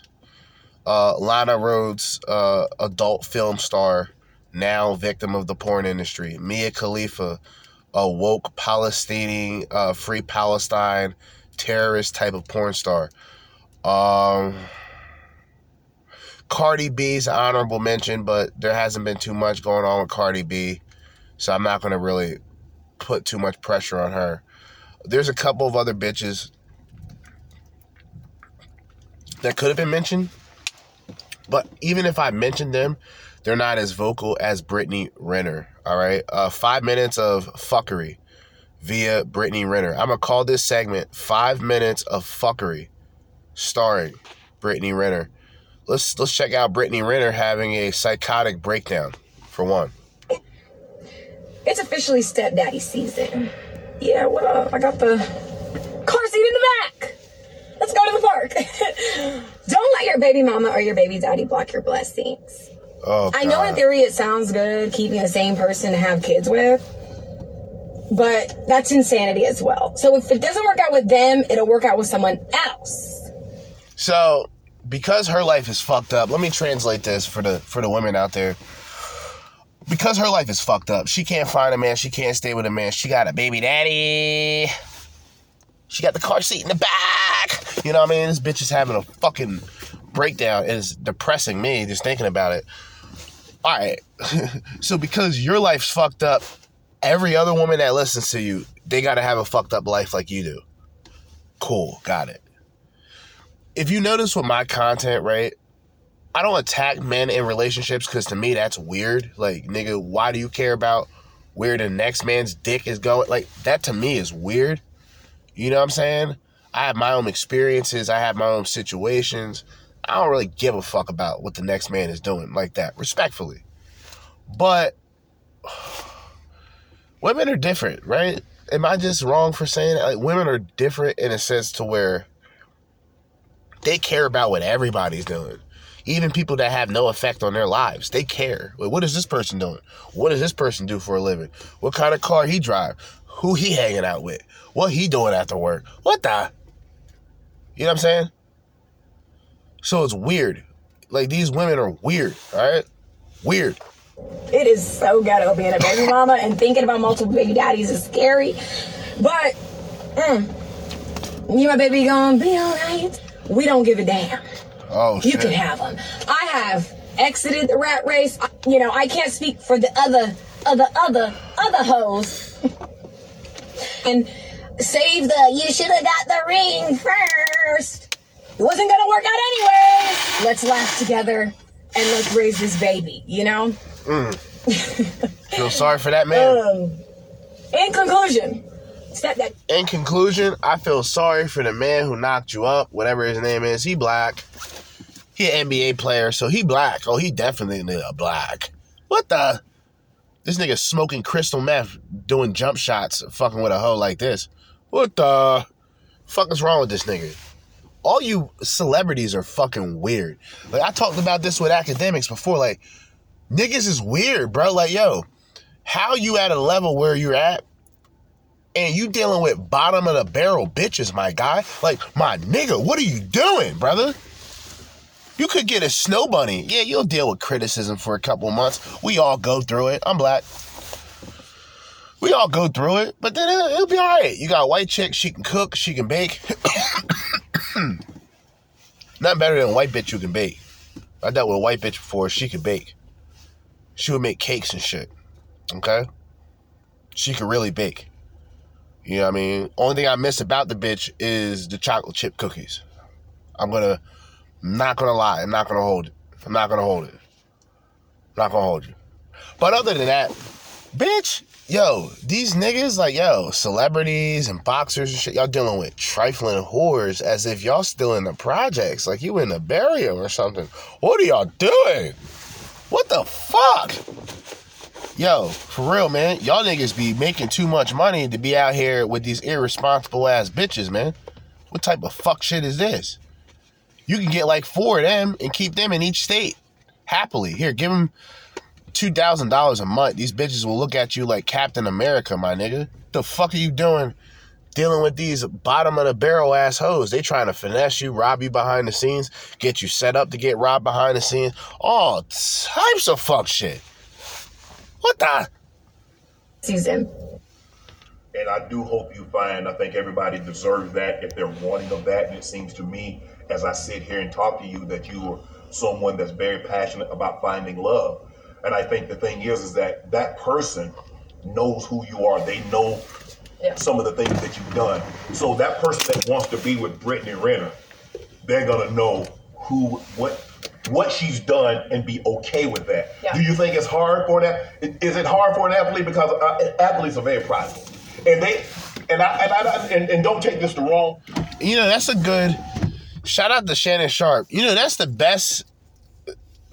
Uh, Lana Rhoades, uh, adult film star, now victim of the porn industry. Mia Khalifa, a woke Palestinian, uh, free Palestine terrorist type of porn star. Um, Cardi B's honorable mention, but there hasn't been too much going on with Cardi B, so I'm not gonna really put too much pressure on her. There's a couple of other bitches that could have been mentioned, but even if I mentioned them, they're not as vocal as Brittany Renner. All right, uh, five minutes of fuckery via Brittany Renner. I'm gonna call this segment Five Minutes of Fuckery, starring Brittany Renner. Let's let's check out Brittany Renner having a psychotic breakdown for one. It's officially stepdaddy season. Yeah, what up? I got the car seat in the back. Let's go to the park. Don't let your baby mama or your baby daddy block your blessings. Oh, I know in theory it sounds good keeping the same person to have kids with, but that's insanity as well. So if it doesn't work out with them, it'll work out with someone else. So because her life is fucked up, let me translate this for the for the women out there. Because her life is fucked up, she can't find a man, she can't stay with a man. She got a baby daddy. She got the car seat in the back. You know what I mean? This bitch is having a fucking breakdown. It is depressing me just thinking about it. all right. so because your life's fucked up, every other woman that listens to you, they got to have a fucked up life like you do. Cool, got it. If you notice with my content, right? I don't attack men in relationships because to me that's weird. Like, nigga, why do you care about where the next man's dick is going? Like, that to me is weird. You know what I'm saying? I have my own experiences, I have my own situations. I don't really give a fuck about what the next man is doing like that, respectfully. But women are different, right? Am I just wrong for saying? Like, women are different in a sense to where they care about what everybody's doing. Even people that have no effect on their lives, they care. Like, what is this person doing? What does this person do for a living? What kind of car he drive? Who he hanging out with? What he doing after work? What the? You know what I'm saying? So it's weird. Like these women are weird, all right? Weird. It is so ghetto being a baby mama and thinking about multiple baby daddies is scary. But, mm, you my baby gonna be alright? We don't give a damn. Oh You can have them. I have exited the rat race. I- You know, I can't speak for the other, other, other, other hoes. and save the, you should have got the ring first. It wasn't gonna work out anyways. Let's laugh together and let's raise this baby, you know? Mm. Feel sorry for that man. Um, in conclusion, that In conclusion, I feel sorry for the man who knocked you up, whatever his name is. He black. He an NBA player, so he black. Oh, he definitely a black. What the? This nigga smoking crystal meth, doing jump shots, fucking with a hoe like this. What the fuck is wrong with this nigga? All you celebrities are fucking weird. Like I talked about this with academics before. Like niggas is weird, bro. Like yo, how you at a level where you're at and you dealing with bottom of the barrel bitches, my guy. Like, my nigga, what are you doing, brother? You could get a snow bunny. Yeah, you'll deal with criticism for a couple months. We all go through it. I'm black. We all go through it, but then it'll, it'll be all right. You got a white chick, she can cook, she can bake. Hmm. Nothing better than white bitch you can bake. I dealt with a white bitch before, she could bake. She would make cakes and shit. Okay? She could really bake. You know what I mean? Only thing I miss about the bitch is the chocolate chip cookies. I'm gonna, not gonna lie. I'm not gonna hold it. I'm not gonna hold it. I'm not gonna hold you. But other than that, bitch, yo, these niggas like yo, celebrities and boxers and shit, y'all dealing with trifling whores as if y'all still in the projects, like you in the burial or something. What are y'all doing? What the fuck? Yo, for real, man. Y'all niggas be making too much money to be out here with these irresponsible ass bitches, man. What type of fuck shit is this? You can get like four of them and keep them in each state happily. Here, give them two thousand dollars a month. These bitches will look at you like Captain America, my nigga. The fuck are you doing? Dealing with these bottom of the barrel ass hoes. They trying to finesse you, rob you behind the scenes, get you set up to get robbed behind the scenes. All types of fuck shit. What the? season. And I do hope you find, I think everybody deserves that if they're wanting of that. And it seems to me, as I sit here and talk to you, that you are someone that's very passionate about finding love. And I think the thing is, is that that person knows who you are. They know some of the things that you've done. So that person that wants to be with Brittany Renner, they're gonna know who, what, what she's done, and be okay with that. Yeah. Do you think it's hard for that? Is it hard for an athlete because uh, athletes are very prideful, and they, and I, and I, and, and don't take this the wrong. You know, that's a good shout out to Shannon Sharpe. You know, that's the best,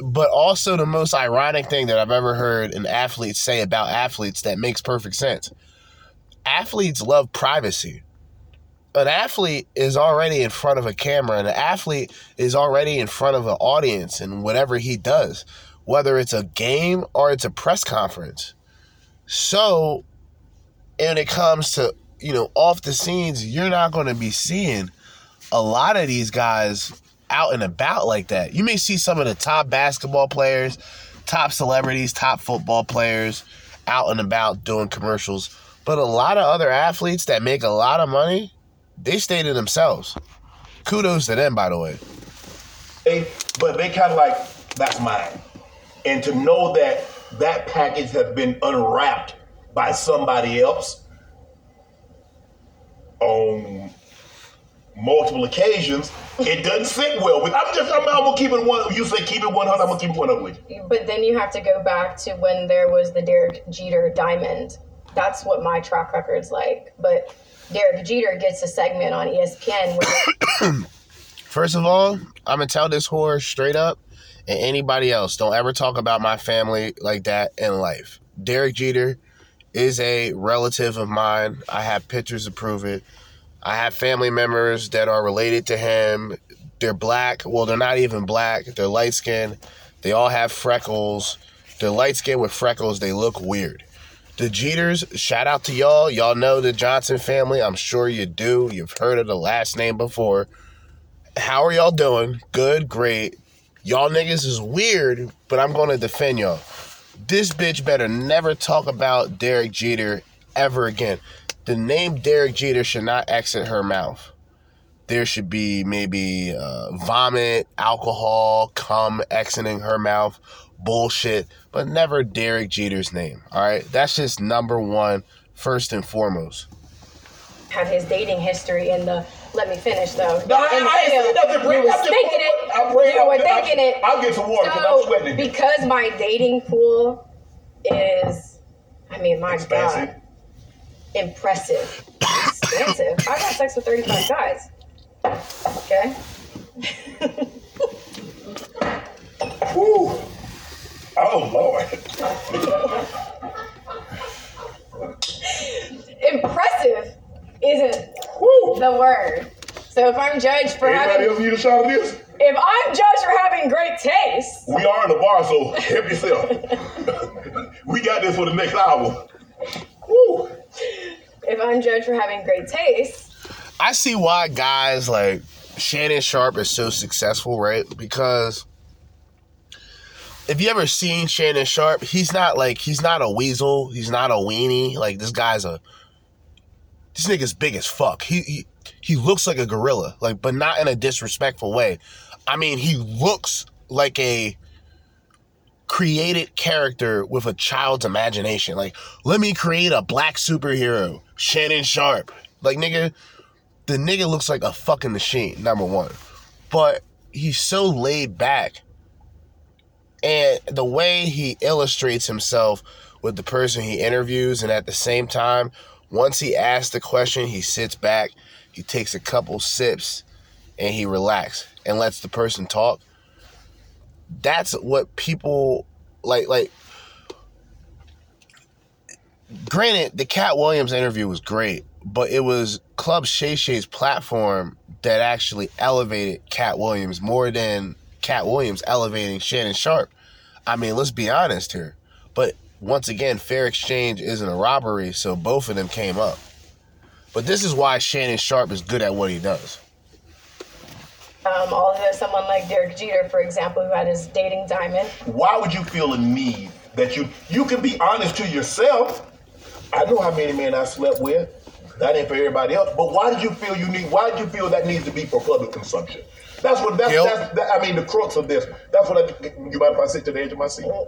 but also the most ironic thing that I've ever heard an athlete say about athletes that makes perfect sense. Athletes love privacy. An athlete is already in front of a camera, and an athlete is already in front of an audience and whatever he does, whether it's a game or it's a press conference. So, when it comes to, you know, off the scenes, you're not going to be seeing a lot of these guys out and about like that. You may see some of the top basketball players, top celebrities, top football players out and about doing commercials, but a lot of other athletes that make a lot of money, they stay to themselves. Kudos to them, by the way. They, but they kind of like, that's mine. and to know that that package has been unwrapped by somebody else on multiple occasions, it doesn't sit well with. I'm just, I'm, I'm gonna keep it one. You say keep it 100. I'm gonna keep it 100 with you. But then you have to go back to when there was the Derek Jeter diamond. That's what my track record's like. But Derek Jeter gets a segment on ESPN where First of all, I'm gonna tell this whore straight up, and anybody else, don't ever talk about my family like that in life. Derek Jeter is a relative of mine. I have pictures to prove it. I have family members that are related to him. They're black. Well, they're not even black. They're light skinned. They all have freckles. They're light skinned with freckles. They look weird. The Jeters, shout out to y'all. Y'all know the Johnson family. I'm sure you do. You've heard of the last name before. How are y'all doing? Good, great. Y'all niggas is weird, but I'm gonna defend y'all. This bitch better never talk about Derek Jeter ever again. The name Derek Jeter should not exit her mouth. There should be maybe uh, vomit, alcohol, cum exiting her mouth, bullshit, but never Derek Jeter's name. All right, that's just number one, first and foremost. had his dating history in the let me finish though. No, I- In the I ain't film. nothing, Bree. You was I'm thinking it. I'm Bree, you I'm- were I'm- thinking it. I'll get some water 'cause I'm sweating. Because my dating pool is, I mean, my Expansive. God, impressive, expansive. I got sex with 35 guys. Okay. Woo. Oh Lord. Impressive isn't the word. So if I'm judged for Anybody having, else need a shot of this? if I'm judged for having great taste, We are in the bar, so help yourself. we got this for the next hour. Woo. If I'm judged for having great taste, I see why guys like Shannon Sharpe is so successful, right? Because if you ever seen Shannon Sharpe, he's not like he's not a weasel, he's not a weenie. Like this guy's a this nigga's big as fuck. He he, he looks like a gorilla, like but not in a disrespectful way. I mean, he looks like a created character with a child's imagination. Like, let me create a black superhero, Shannon Sharpe. Like, nigga, the nigga looks like a fucking machine, number one. But he's so laid back. And the way he illustrates himself with the person he interviews, and at the same time, once he asks the question, he sits back, he takes a couple sips, and he relaxes and lets the person talk. That's what people like like granted, the Katt Williams interview was great, but it was Club Shay Shay's platform that actually elevated Katt Williams more than Katt Williams elevating Shannon Sharpe. I mean, let's be honest here. But once again, fair exchange isn't a robbery, so both of them came up. But this is why Shannon Sharpe is good at what he does. Um, although someone like Derek Jeter, for example, who had his dating diamond, Why would you feel a need that you you can be honest to yourself? I know how many men I slept with. That ain't for everybody else. But why did you feel you need? Why did you feel that needs to be for public consumption? That's what. That's, Guilt. that's that, I mean the crux of this. That's what I. You mind if I sit to the edge of my seat? you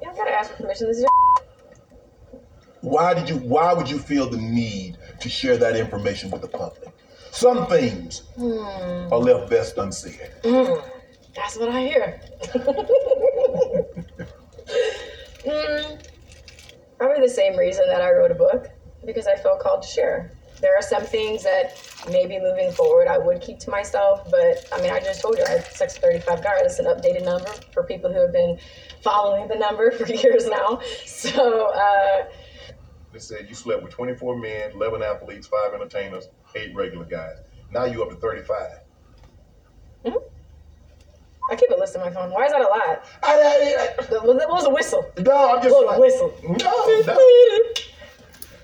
don't gotta ask for permission. This is your Why did you? Why would you feel the need to share that information with the public? Some things your. are left best unsaid. Hmm. That's what I hear. Hmm. Probably the same reason that I wrote a book, because I felt called to share. There are some things that maybe moving forward I would keep to myself, but I mean, I just told you I had sex 35 guys. that's an updated number for people who have been following the number for years now. So, uh, They said you slept with 24 men, 11 athletes, five entertainers, eight regular guys. Now you up to 35. hmm I keep a list on my phone. Why is that a lot? I, what was a whistle? No, I'm just What like- a whistle. No, no.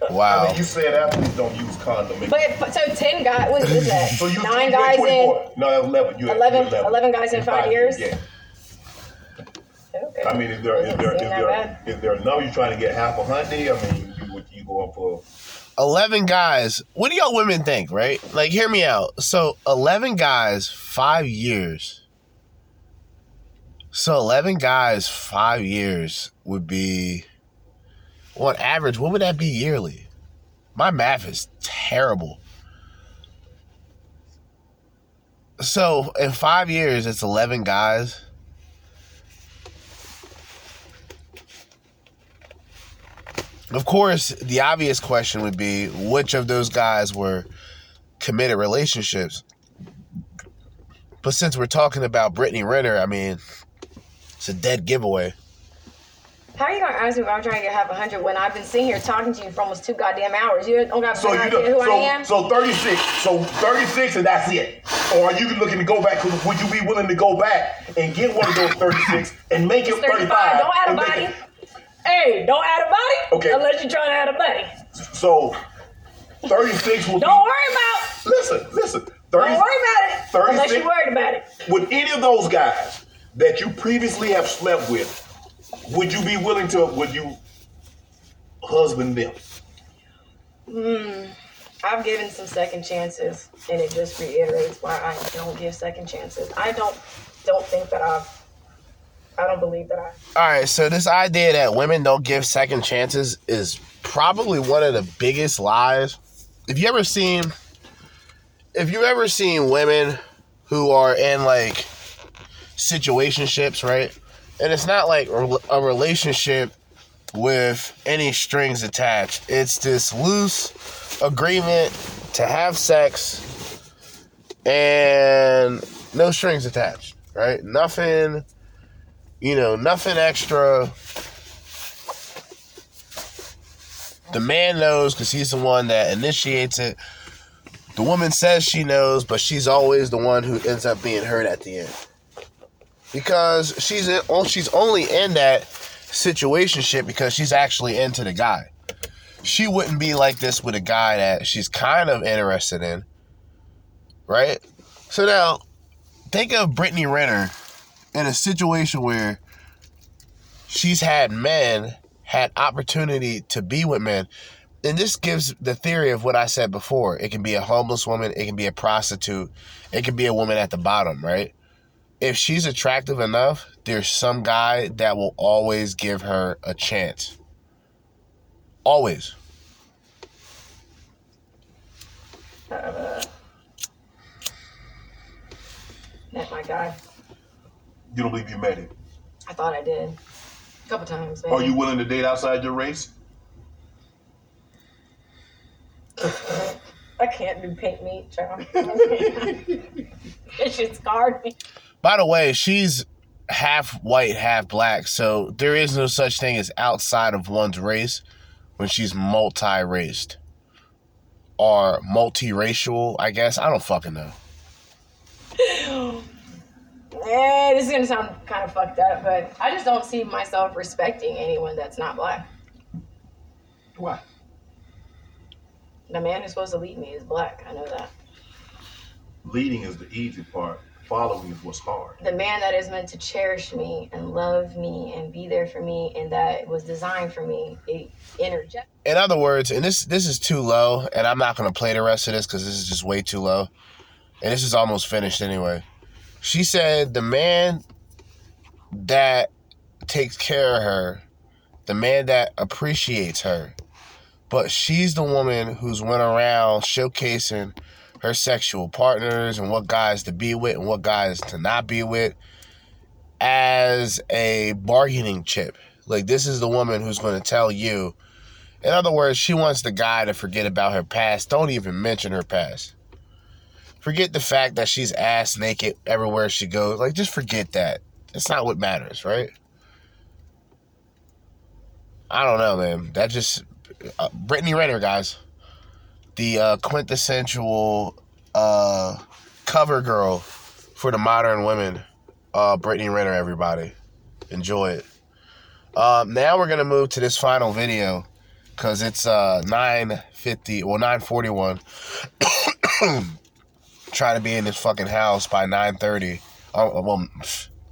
Wow. I mean, you said athletes don't use condom. But, but so 10 guys, what is that? so you Nine you had guys in. No, 11. You 11 11, 11 guys in five years? Yeah. Okay. I mean, is there is there is Doesn't seem there, that is there a number you're trying to get half a hundred? I mean, you would you going for? 11 guys. What do y'all women think, right? Like, hear me out. So, 11 guys, five years. So 11 guys, five years would be, on average, what would that be yearly? My math is terrible. So in five years, it's 11 guys. Of course, the obvious question would be which of those guys were committed relationships. But since we're talking about Brittany Renner, I mean, it's a dead giveaway. How are you gonna ask me if I'm trying to get half a hundred when I've been sitting here talking to you for almost two goddamn hours? You don't got So an you idea know, who so, I am? so 36. So 36 and that's it. Or are you looking to go back? Would you be willing to go back and get one of those 36 and make it 35? 35. Don't add a body. it- Hey, don't add a body. Okay. Unless you're trying to add a buddy. So 36 will Don't be. worry about. Listen, listen. 30, Don't worry about it. 36 Unless you're worried about it. Would any of those guys that you previously have slept with, would you be willing to, would you husband them? Hmm. I've given some second chances, and it just reiterates why I don't give second chances. I don't don't think that I've. I don't believe that I. All right, so this idea that women don't give second chances is probably one of the biggest lies. If you ever seen, if you ever seen women who are in like situationships, right? And it's not like a relationship with any strings attached. It's this loose agreement to have sex and no strings attached, right? Nothing you know, nothing extra. The man knows because he's the one that initiates it. The woman says she knows, but she's always the one who ends up being hurt at the end. Because she's in, she's only in that situationship because she's actually into the guy. She wouldn't be like this with a guy that she's kind of interested in. Right? So now, think of Brittany Renner in a situation where she's had men had opportunity to be with men. And this gives the theory of what i said before. It can be a homeless woman it can be a prostitute it can be a woman at the bottom right? If she's attractive enough there's some guy that will always give her a chance. Always. Uh, my guy. You don't believe you met him? I thought I did. A couple times, maybe. Are you willing to date outside your race? I can't do pink meat, child. it just scarred me. by the way she's half white half black so there is no such thing as outside of one's race when she's multi-raced or multiracial i guess i don't fucking know Eh, this is gonna sound kind of fucked up, but I just don't see myself respecting anyone that's not black. Why? The man who's supposed to lead me is black. I know that. Leading is the easy part. Following is what's hard. The man that is meant to cherish me and love me and be there for me and that was designed for me, it interject. in other words and this this is too low and i'm not going to play the rest of this because this is just way too low and this is almost finished anyway she said the man that takes care of her the man that appreciates her but she's the woman who's went around showcasing her sexual partners and what guys to be with and what guys to not be with as a bargaining chip like this is the woman who's going to tell you in other words, she wants the guy to forget about her past. Don't even mention her past. Forget the fact that she's ass naked everywhere she goes. Like, just forget that. It's not what matters, right? I don't know, man. That just. Uh, Brittany Renner, guys. The uh, quintessential uh, cover girl for the modern women. Uh, Brittany Renner, everybody. Enjoy it. Um, now we're to move to this final video because it's uh 950 well 941 trying to be in this fucking house by 930 oh well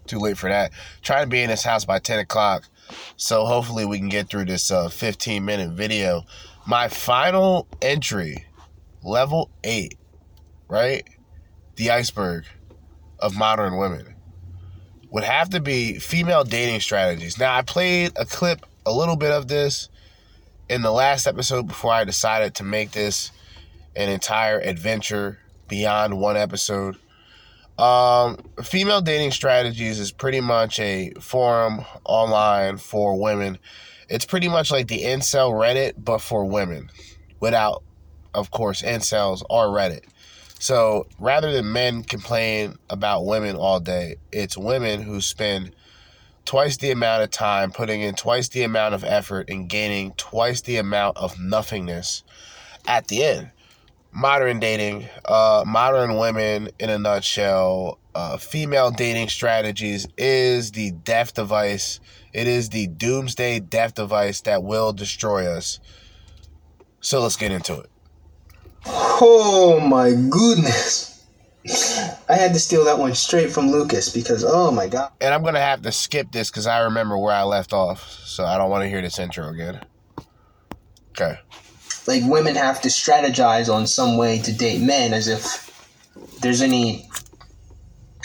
too late for that. Trying to be in this house by 10 o'clock. So hopefully we can get through this uh 15 minute video. My final entry level 8 right? The iceberg of modern women. Would have to be female dating strategies. Now, I played a clip, a little bit of this in the last episode before I decided to make this an entire adventure beyond one episode. Um, female dating strategies is pretty much a forum online for women. It's pretty much like the incel Reddit, but for women, without, of course, incels or Reddit. So rather than men complain about women all day, it's women who spend twice the amount of time putting in twice the amount of effort and gaining twice the amount of nothingness at the end modern dating, uh, modern women in a nutshell, uh, female dating strategies is the death device. It is the doomsday death device that will destroy us. So let's get into it. Oh my goodness. I had to steal that one straight from Lucas because, oh my god. And I'm going to have to skip this because I remember where I left off. So I don't want to hear this intro again. Okay like women have to strategize on some way to date men as if there's any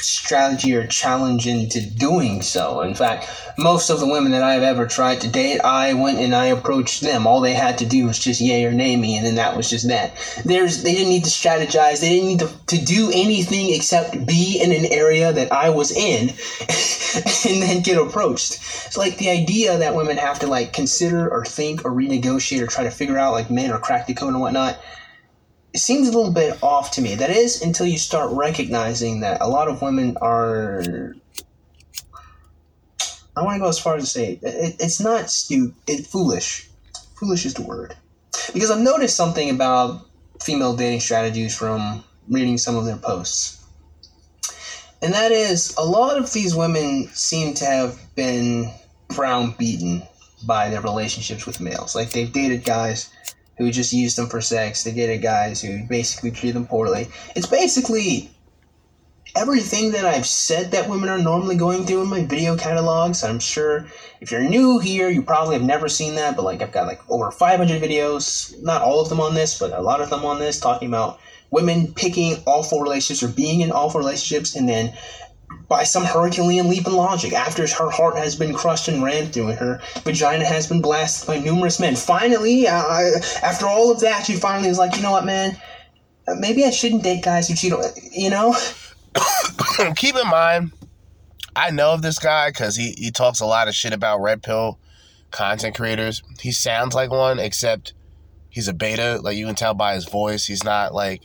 strategy or challenge into doing so. In fact, most of the women that I've ever tried to date, I went and I approached them. All they had to do was just yay or nay me, and then that was just that. There's they didn't need to strategize. They didn't need to, to do anything except be in an area that I was in, and then get approached. It's like the idea that women have to like consider or think or renegotiate or try to figure out like men or crack the code and whatnot it seems a little bit off to me. That is until you start recognizing that a lot of women are. I want to go as far as to say it, it's not stupid. It's foolish. Foolish is the word. Because I've noticed something about female dating strategies from reading some of their posts. And that is, a lot of these women seem to have been browbeaten by their relationships with males. Like they've dated guys who just used them for sex. They dated guys who basically treated them poorly. It's basically everything that I've said that women are normally going through in my video catalogs. I'm sure if you're new here, you probably have never seen that, but like I've got like over 500 videos, not all of them on this, but a lot of them on this, talking about women picking awful relationships or being in awful relationships and then by some Herculean leap in logic, after her heart has been crushed and rammed through, and her vagina has been blasted by numerous men. Finally, uh, after all of that, she finally is like, you know what, man? Maybe I shouldn't date guys who cheat on, you know? Keep in mind, I know of this guy because he, he talks a lot of shit about red pill content creators. He sounds like one, except he's a beta. Like, you can tell by his voice, he's not, like,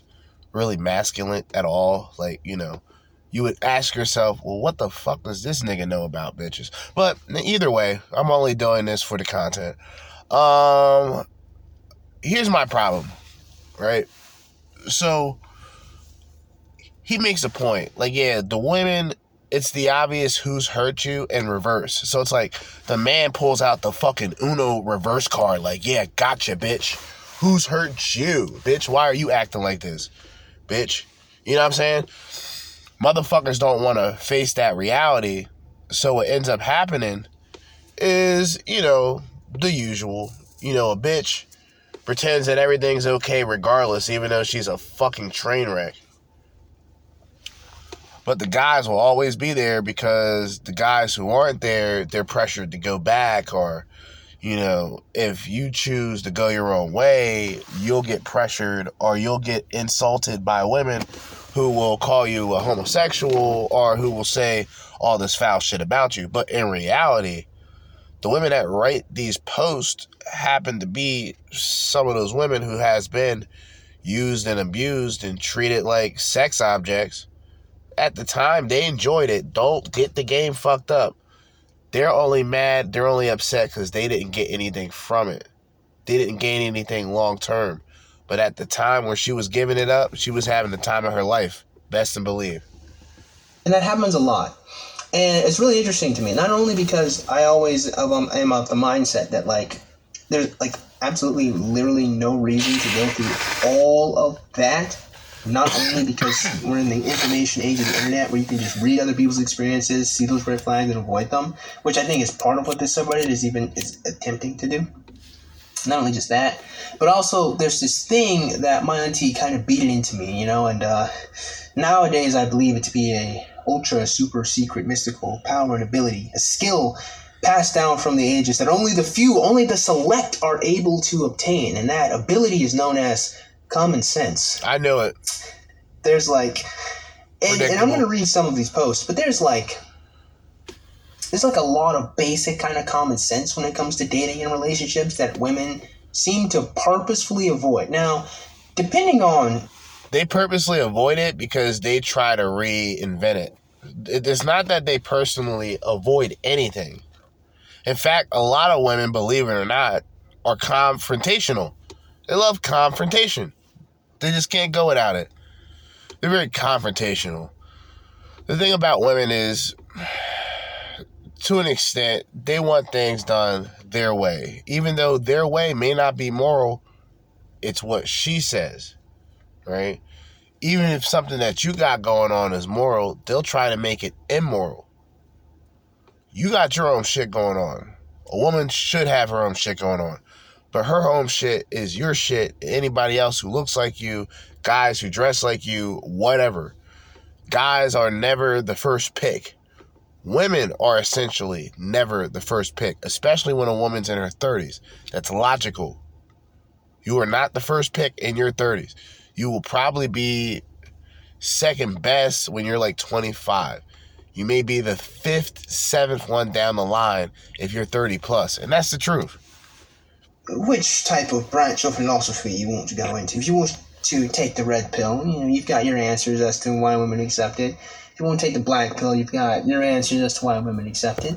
really masculine at all. Like, you know you would ask yourself, well, what the fuck does this nigga know about bitches? But either way, I'm only doing this for the content. Um, here's my problem, right? So he makes a point. Like, yeah, the women, it's the obvious who's hurt you in reverse. So it's like the man pulls out the fucking Uno reverse card, like, yeah, gotcha, bitch. Who's hurt you? Bitch, why are you acting like this? Bitch. You know what I'm saying? Motherfuckers don't want to face that reality. So what ends up happening is, you know, the usual. You know, a bitch pretends that everything's okay regardless, even though she's a fucking train wreck. But the guys will always be there because the guys who aren't there, they're pressured to go back or you know, if you choose to go your own way, you'll get pressured or you'll get insulted by women who will call you a homosexual or who will say all this foul shit about you. But in reality, the women that write these posts happen to be some of those women who has been used and abused and treated like sex objects. At the time, they enjoyed it. Don't get the game fucked up. They're only mad, they're only upset because they didn't get anything from it. They didn't gain anything long term. But at the time when she was giving it up, she was having the time of her life. Best and believe. And that happens a lot. And it's really interesting to me, not only because I always um, am of the mindset that, like, there's, like, absolutely, literally no reason to go through all of that. Not only because we're in the information age of the internet where you can just read other people's experiences, see those red flags, and avoid them, which I think is part of what this subreddit is even is attempting to do. Not only just that, but also there's this thing that my auntie kind of beat it into me, you know, and uh, nowadays I believe it to be a ultra super secret mystical power and ability, a skill passed down from the ages that only the few, only the select are able to obtain, and that ability is known as common sense. I know it. There's like, and, and I'm going to read some of these posts, but there's like, there's like a lot of basic kind of common sense when it comes to dating and relationships that women seem to purposefully avoid. Now, depending on They purposely avoid it because they try to reinvent it. It- It's not that they personally avoid anything. In fact, a lot of women, believe it or not, are confrontational. They love confrontation. They just can't go without it. They're very confrontational. The thing about women is, to an extent, they want things done their way. Even though their way may not be moral, it's what she says, right? Even if something that you got going on is moral, they'll try to make it immoral. You got your own shit going on. A woman should have her own shit going on. But her own shit is your shit. Anybody else who looks like you, guys who dress like you, whatever. Guys are never the first pick. Women are essentially never the first pick, especially when a woman's in her 30s. That's logical. You are not the first pick in your 30s. You will probably be second best when you're like 25. You may be the fifth, seventh one down the line if you're 30 plus, and that's the truth. which type of branch of philosophy you want to go into. If you want to take the red pill, you know, you've got your answers as to why women accept it. If you won't take the black pill, you've got your answers as to why women accept it.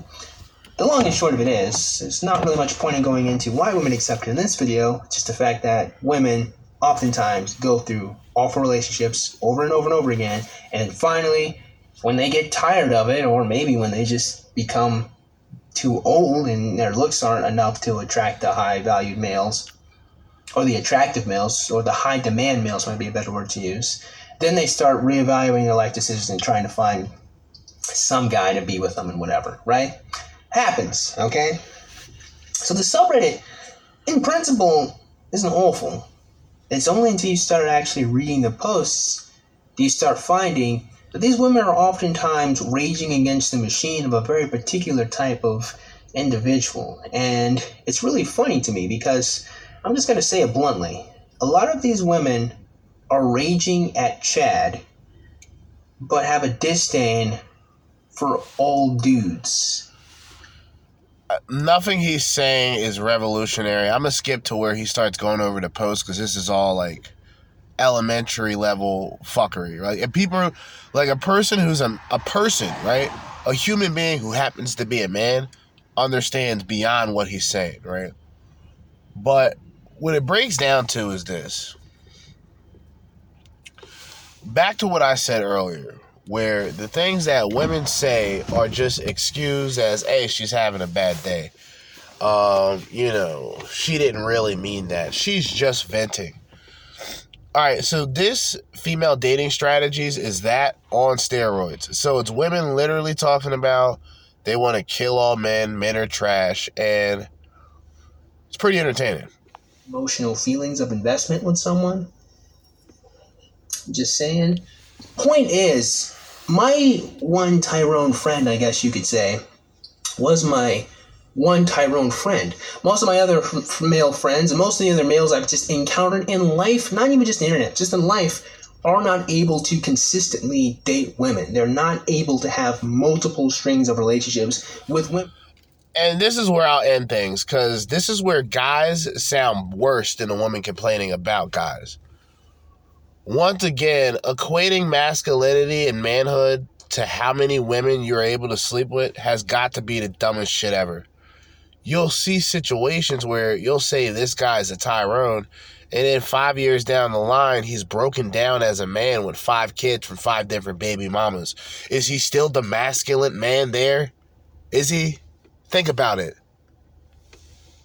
The long and short of it is, there's not really much point in going into why women accept it in this video, just the fact that women oftentimes go through awful relationships over and over and over again, and finally, when they get tired of it, or maybe when they just become too old and their looks aren't enough to attract the high valued males, or the attractive males, or the high demand males might be a better word to use, then they start reevaluating their life decisions and trying to find some guy to be with them and whatever, right? Happens, okay? So the subreddit, in principle, isn't awful. It's only until you start actually reading the posts do you start finding that these women are oftentimes raging against the machine of a very particular type of individual. And it's really funny to me because I'm just going to say it bluntly. A lot of these women are raging at Chad, but have a disdain for all dudes. Uh, nothing he's saying is revolutionary. I'm gonna skip to where he starts going over the post because this is all like elementary level fuckery, right? And people, like a person who's a, a person, right? A human being who happens to be a man understands beyond what he's saying, right? But what it breaks down to is this. Back to what I said earlier, where the things that women say are just excused as, hey, she's having a bad day. Um, you know, she didn't really mean that. She's just venting. All right, so this female dating strategies is that on steroids. So it's women literally talking about they want to kill all men, men are trash, and it's pretty entertaining. Emotional feelings of investment with someone. Just saying. Point is, my one Tyrone friend, I guess you could say, was my one Tyrone friend. Most of my other f- male friends, and most of the other males I've just encountered in life, not even just the internet, just in life, are not able to consistently date women. They're not able to have multiple strings of relationships with women. And this is where I'll end things because this is where guys sound worse than a woman complaining about guys. Once again, equating masculinity and manhood to how many women you're able to sleep with has got to be the dumbest shit ever. You'll see situations where you'll say this guy's a Tyrone, and then five years down the line, he's broken down as a man with five kids from five different baby mamas. Is he still the masculine man there? Is he? Think about it.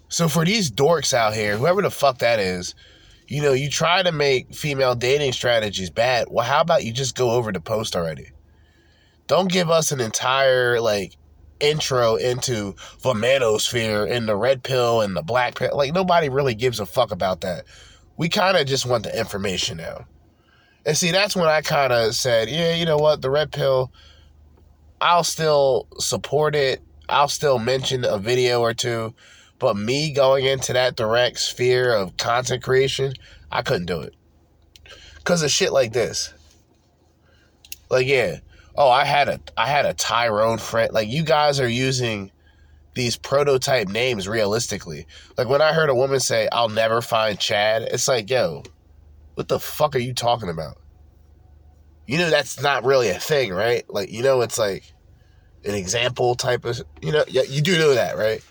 So for these dorks out here, whoever the fuck that is, you know, you try to make female dating strategies bad. Well, how about you just go over the post already? Don't give us an entire like intro into the manosphere and the red pill and the black pill. Like nobody really gives a fuck about that. We kind of just want the information now. And see, that's when I kind of said, yeah, you know what, the red pill, I'll still support it. I'll still mention a video or two. But me going into that direct sphere of content creation, I couldn't do it. Cause of shit like this. Like, yeah. Oh, I had a I had a Tyrone friend. Like you guys are using these prototype names realistically. Like when I heard a woman say, I'll never find Chad, it's like, yo, what the fuck are you talking about? You know that's not really a thing, right? Like, you know, it's like an example type of you know, yeah, you do know that, right?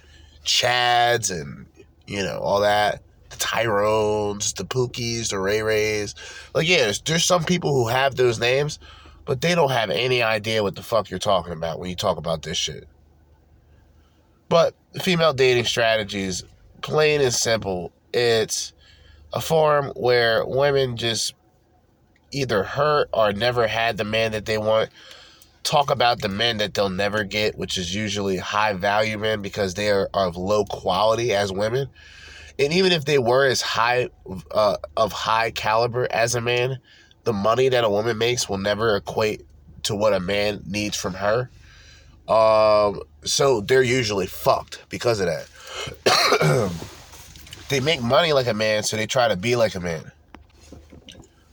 Chads and you know, all that. The Tyrones, the Pookies, the Ray Rays. Like, yeah, there's, there's some people who have those names, but they don't have any idea what the fuck you're talking about when you talk about this shit. But female dating strategies, plain and simple, it's a forum where women just either hurt or never had the man that they want. Talk about the men that they'll never get, which is usually high value men because they are of low quality as women. And even if they were as high uh, of high caliber as a man, the money that a woman makes will never equate to what a man needs from her. Um, so they're usually fucked because of that. they make money like a man, so they try to be like a man.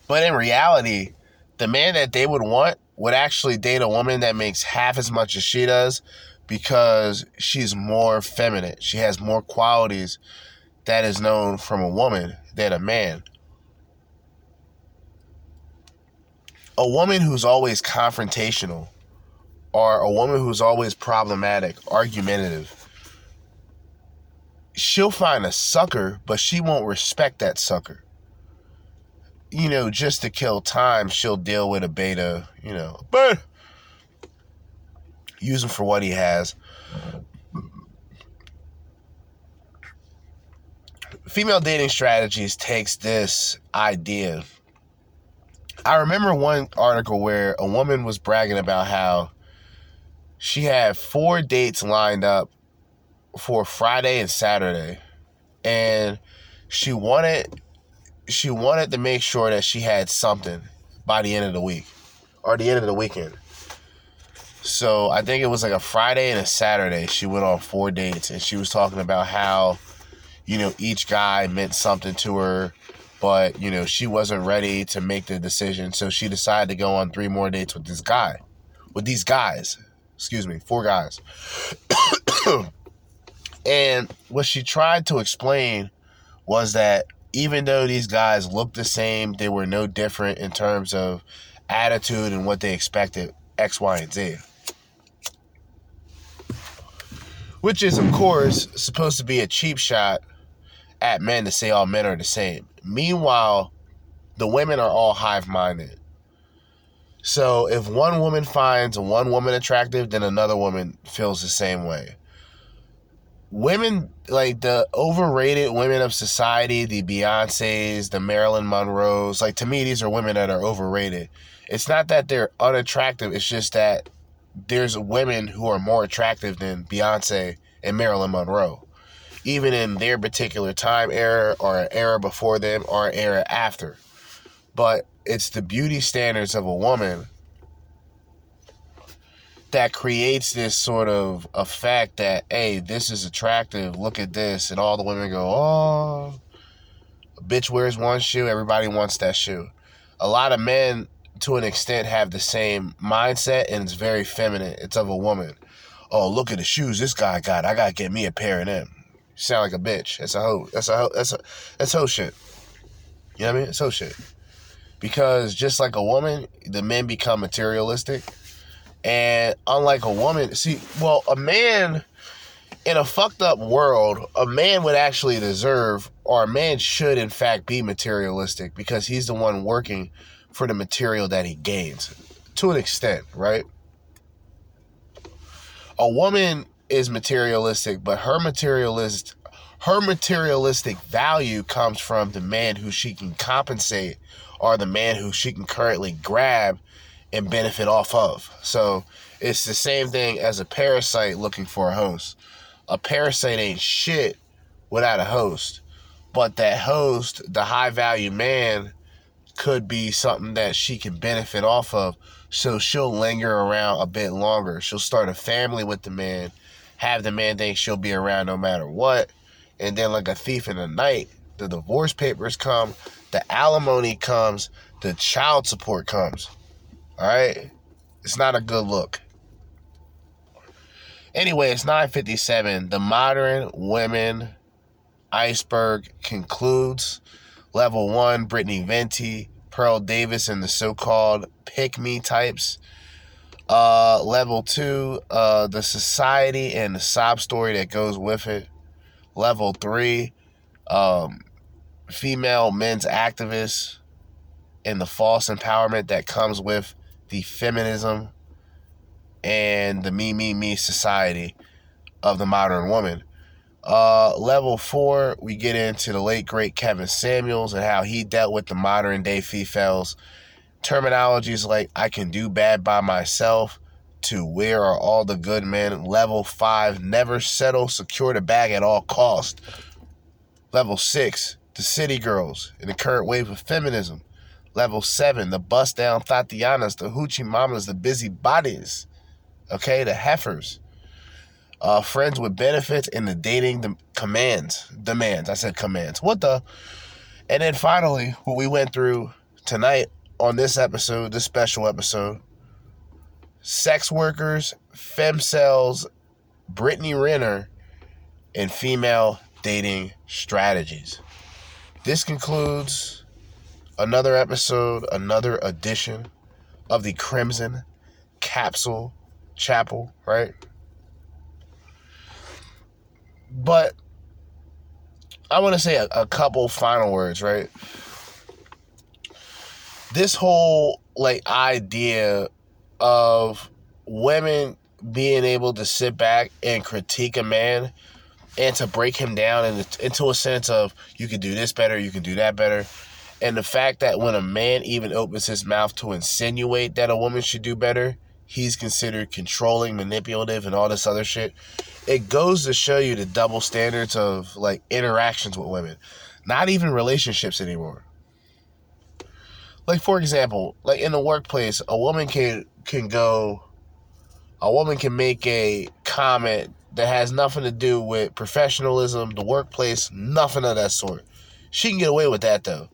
But in reality, the man that they would want would actually date a woman that makes half as much as she does because she's more feminine. She has more qualities that is known from a woman than a man. A woman who's always confrontational or a woman who's always problematic, argumentative, she'll find a sucker, but she won't respect that sucker. You know, just to kill time, she'll deal with a beta, you know, but use him for what he has. Female dating strategies takes this idea. I remember one article where a woman was bragging about how she had four dates lined up for Friday and Saturday. And she wanted she wanted to make sure that she had something by the end of the week or the end of the weekend. So I think it was like a Friday and a Saturday. She went on four dates and she was talking about how, you know, each guy meant something to her, but, you know, she wasn't ready to make the decision. So she decided to go on three more dates with this guy, with these guys. Excuse me, four guys. and what she tried to explain was that even though these guys looked the same, they were no different in terms of attitude and what they expected X, Y, and Z. Which is, of course, supposed to be a cheap shot at men to say all men are the same. Meanwhile, the women are all hive minded. So if one woman finds one woman attractive, then another woman feels the same way. Women, like the overrated women of society, the Beyonces, the Marilyn Monroes, like to me, these are women that are overrated. It's not that they're unattractive, it's just that there's women who are more attractive than Beyonce and Marilyn Monroe, even in their particular time era or an era before them or an era after. But it's the beauty standards of a woman that creates this sort of effect that hey this is attractive look at this and all the women go oh a bitch wears one shoe everybody wants that shoe. A lot of men to an extent have the same mindset and it's very feminine. It's of a woman. Oh look at the shoes this guy got i gotta get me a pair of them. You sound like a bitch. That's a hoe. That's a hoe. That's a that's hoe shit. You know what i mean? It's hoe shit. Because just like a woman, the men become materialistic. And unlike a woman, see, well, a man in a fucked up world, a man would actually deserve, or a man should, in fact, be materialistic because he's the one working for the material that he gains to an extent, right? A woman is materialistic, but her materialist her materialistic value comes from the man who she can compensate or the man who she can currently grab and benefit off of. So It's the same thing as a parasite looking for a host. A parasite ain't shit without a host. But that host, the high value man, could be something that she can benefit off of. So she'll linger around a bit longer. She'll start a family with the man, have the man think she'll be around no matter what. And then, like a thief in the night, the divorce papers come, the alimony comes, the child support comes. All right? It's not a good look. Anyway, it's 957. The modern women iceberg concludes. Level one, Brittany Venti, Pearl Davis, and the so-called pick me types. Uh, level two, uh, the society and the sob story that goes with it. Level three, um, female men's activists and the false empowerment that comes with the feminism and the me, me, me society of the modern woman. Uh, level four, we get into the late great Kevin Samuels and how he dealt with the modern day females. Terminologies like I can do bad by myself to where are all the good men. Level five, never settle, secure the bag at all cost. Level six, the city girls in the current wave of feminism. Level seven, the bust down Tatianas, the hoochie mamas, the busy bodies. Okay, the heifers uh, friends with benefits, and the dating the commands. Demands. I said commands. What the? And then finally, what we went through tonight on this episode, this special episode sex workers, femcels, Brittany Renner, and female dating strategies. This concludes another episode, another edition of the Crimson Capsule Chapel, right? But I want to say a, a couple final words, right? This whole like idea of women being able to sit back and critique a man and to break him down into, into a sense of you can do this better, you can do that better. And the fact that when a man even opens his mouth to insinuate that a woman should do better, he's considered controlling, manipulative, and all this other shit. It goes to show you the double standards of like interactions with women, not even relationships anymore. Like for example, like in the workplace, a woman can can go a woman can make a comment that has nothing to do with professionalism, the workplace, nothing of that sort. She can get away with that though.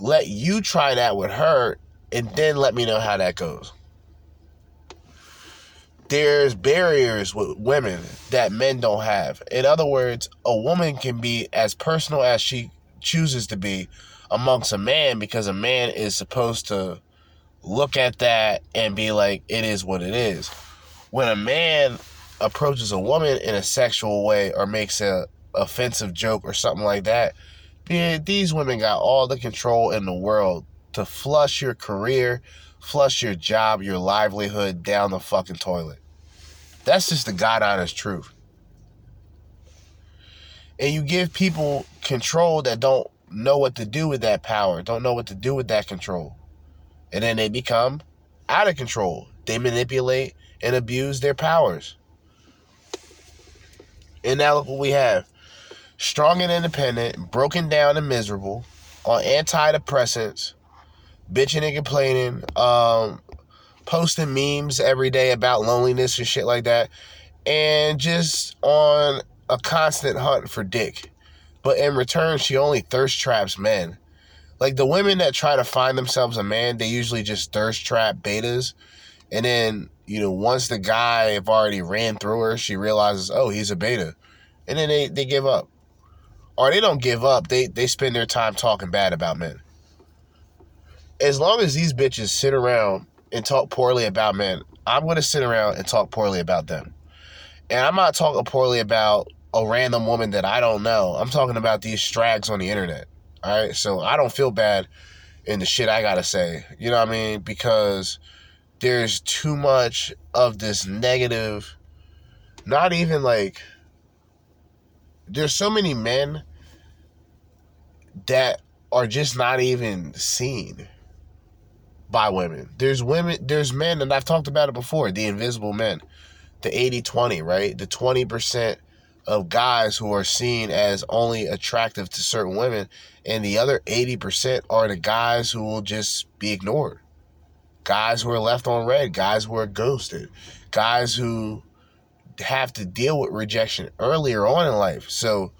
Let you try that with her and then let me know how that goes there's barriers with women that men don't have. In other words, a woman can be as personal as she chooses to be amongst a man because a man is supposed to look at that and be like, it is what it is. When a man approaches a woman in a sexual way or makes a offensive joke or something like that, these women got all the control in the world to flush your career, flush your job, your livelihood down the fucking toilet. That's just the God honest truth. And you give people control that don't know what to do with that power, don't know what to do with that control. And then they become out of control. They manipulate and abuse their powers. And now look what we have strong and independent, broken down and miserable, on antidepressants, bitching and complaining, um, posting memes every day about loneliness and shit like that, and just on a constant hunt for dick. But in return, she only thirst traps men. Like the women that try to find themselves a man, they usually just thirst trap betas. And then, you know, once the guy have already ran through her, she realizes, oh, he's a beta. And then they, they give up. Or they don't give up, they, they spend their time talking bad about men. As long as these bitches sit around and talk poorly about men, I'm to sit around and talk poorly about them. And I'm not talking poorly about a random woman that I don't know. I'm talking about these strags on the internet. All right. So I don't feel bad in the shit I got to say. You know what I mean? Because there's too much of this negative, not even like, there's so many men that are just not even seen by women. There's women, there's men, and I've talked about it before the invisible men, the 80 20, right? The 20% of guys who are seen as only attractive to certain women, and the other 80% are the guys who will just be ignored. Guys who are left on red, guys who are ghosted, guys who have to deal with rejection earlier on in life. So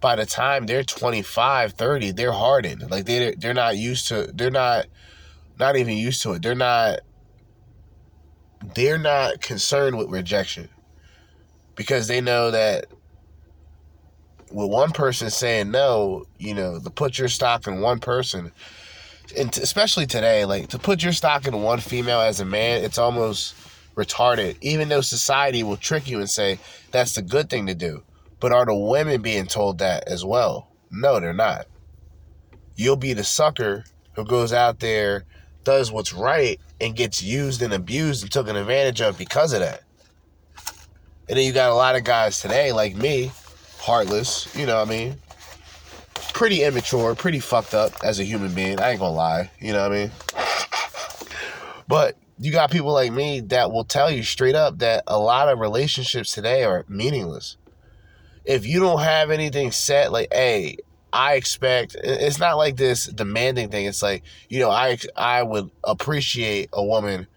by the time they're 25, 30, they're hardened. Like they they're not used to they're not not even used to it. They're not they're not concerned with rejection because they know that with one person saying no, you know, to put your stock in one person, and t- especially today, like to put your stock in one female as a man, it's almost retarded. Even though society will trick you and say that's the good thing to do, but are the women being told that as well? No, they're not. You'll be the sucker who goes out there, does what's right, and gets used and abused and taken advantage of because of that. And then you got a lot of guys today, like me, heartless, you know what I mean? Pretty immature, pretty fucked up as a human being. I ain't gonna lie, you know what I mean? But you got people like me that will tell you straight up that a lot of relationships today are meaningless. If you don't have anything set, like, hey, I expect it's not like this demanding thing. It's like, you know, I I would appreciate a woman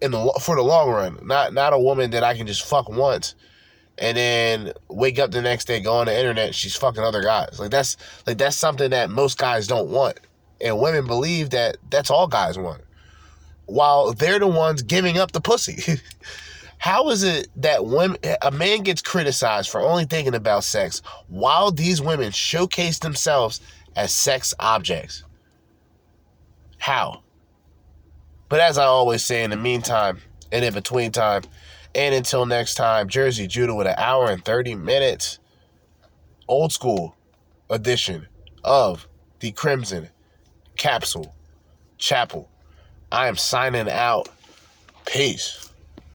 in the for the long run, not not a woman that I can just fuck once and then wake up the next day, go on the internet, she's fucking other guys. Like that's like that's something that most guys don't want. And women believe that that's all guys want. While they're the ones giving up the pussy. How is it that women a man gets criticized for only thinking about sex while these women showcase themselves as sex objects? How? But as I always say in the meantime and in between time, and until next time, Jerzee Judah with an hour and 30 minutes. Old school edition of the Crimson Capsule Chapel. I am signing out. Peace.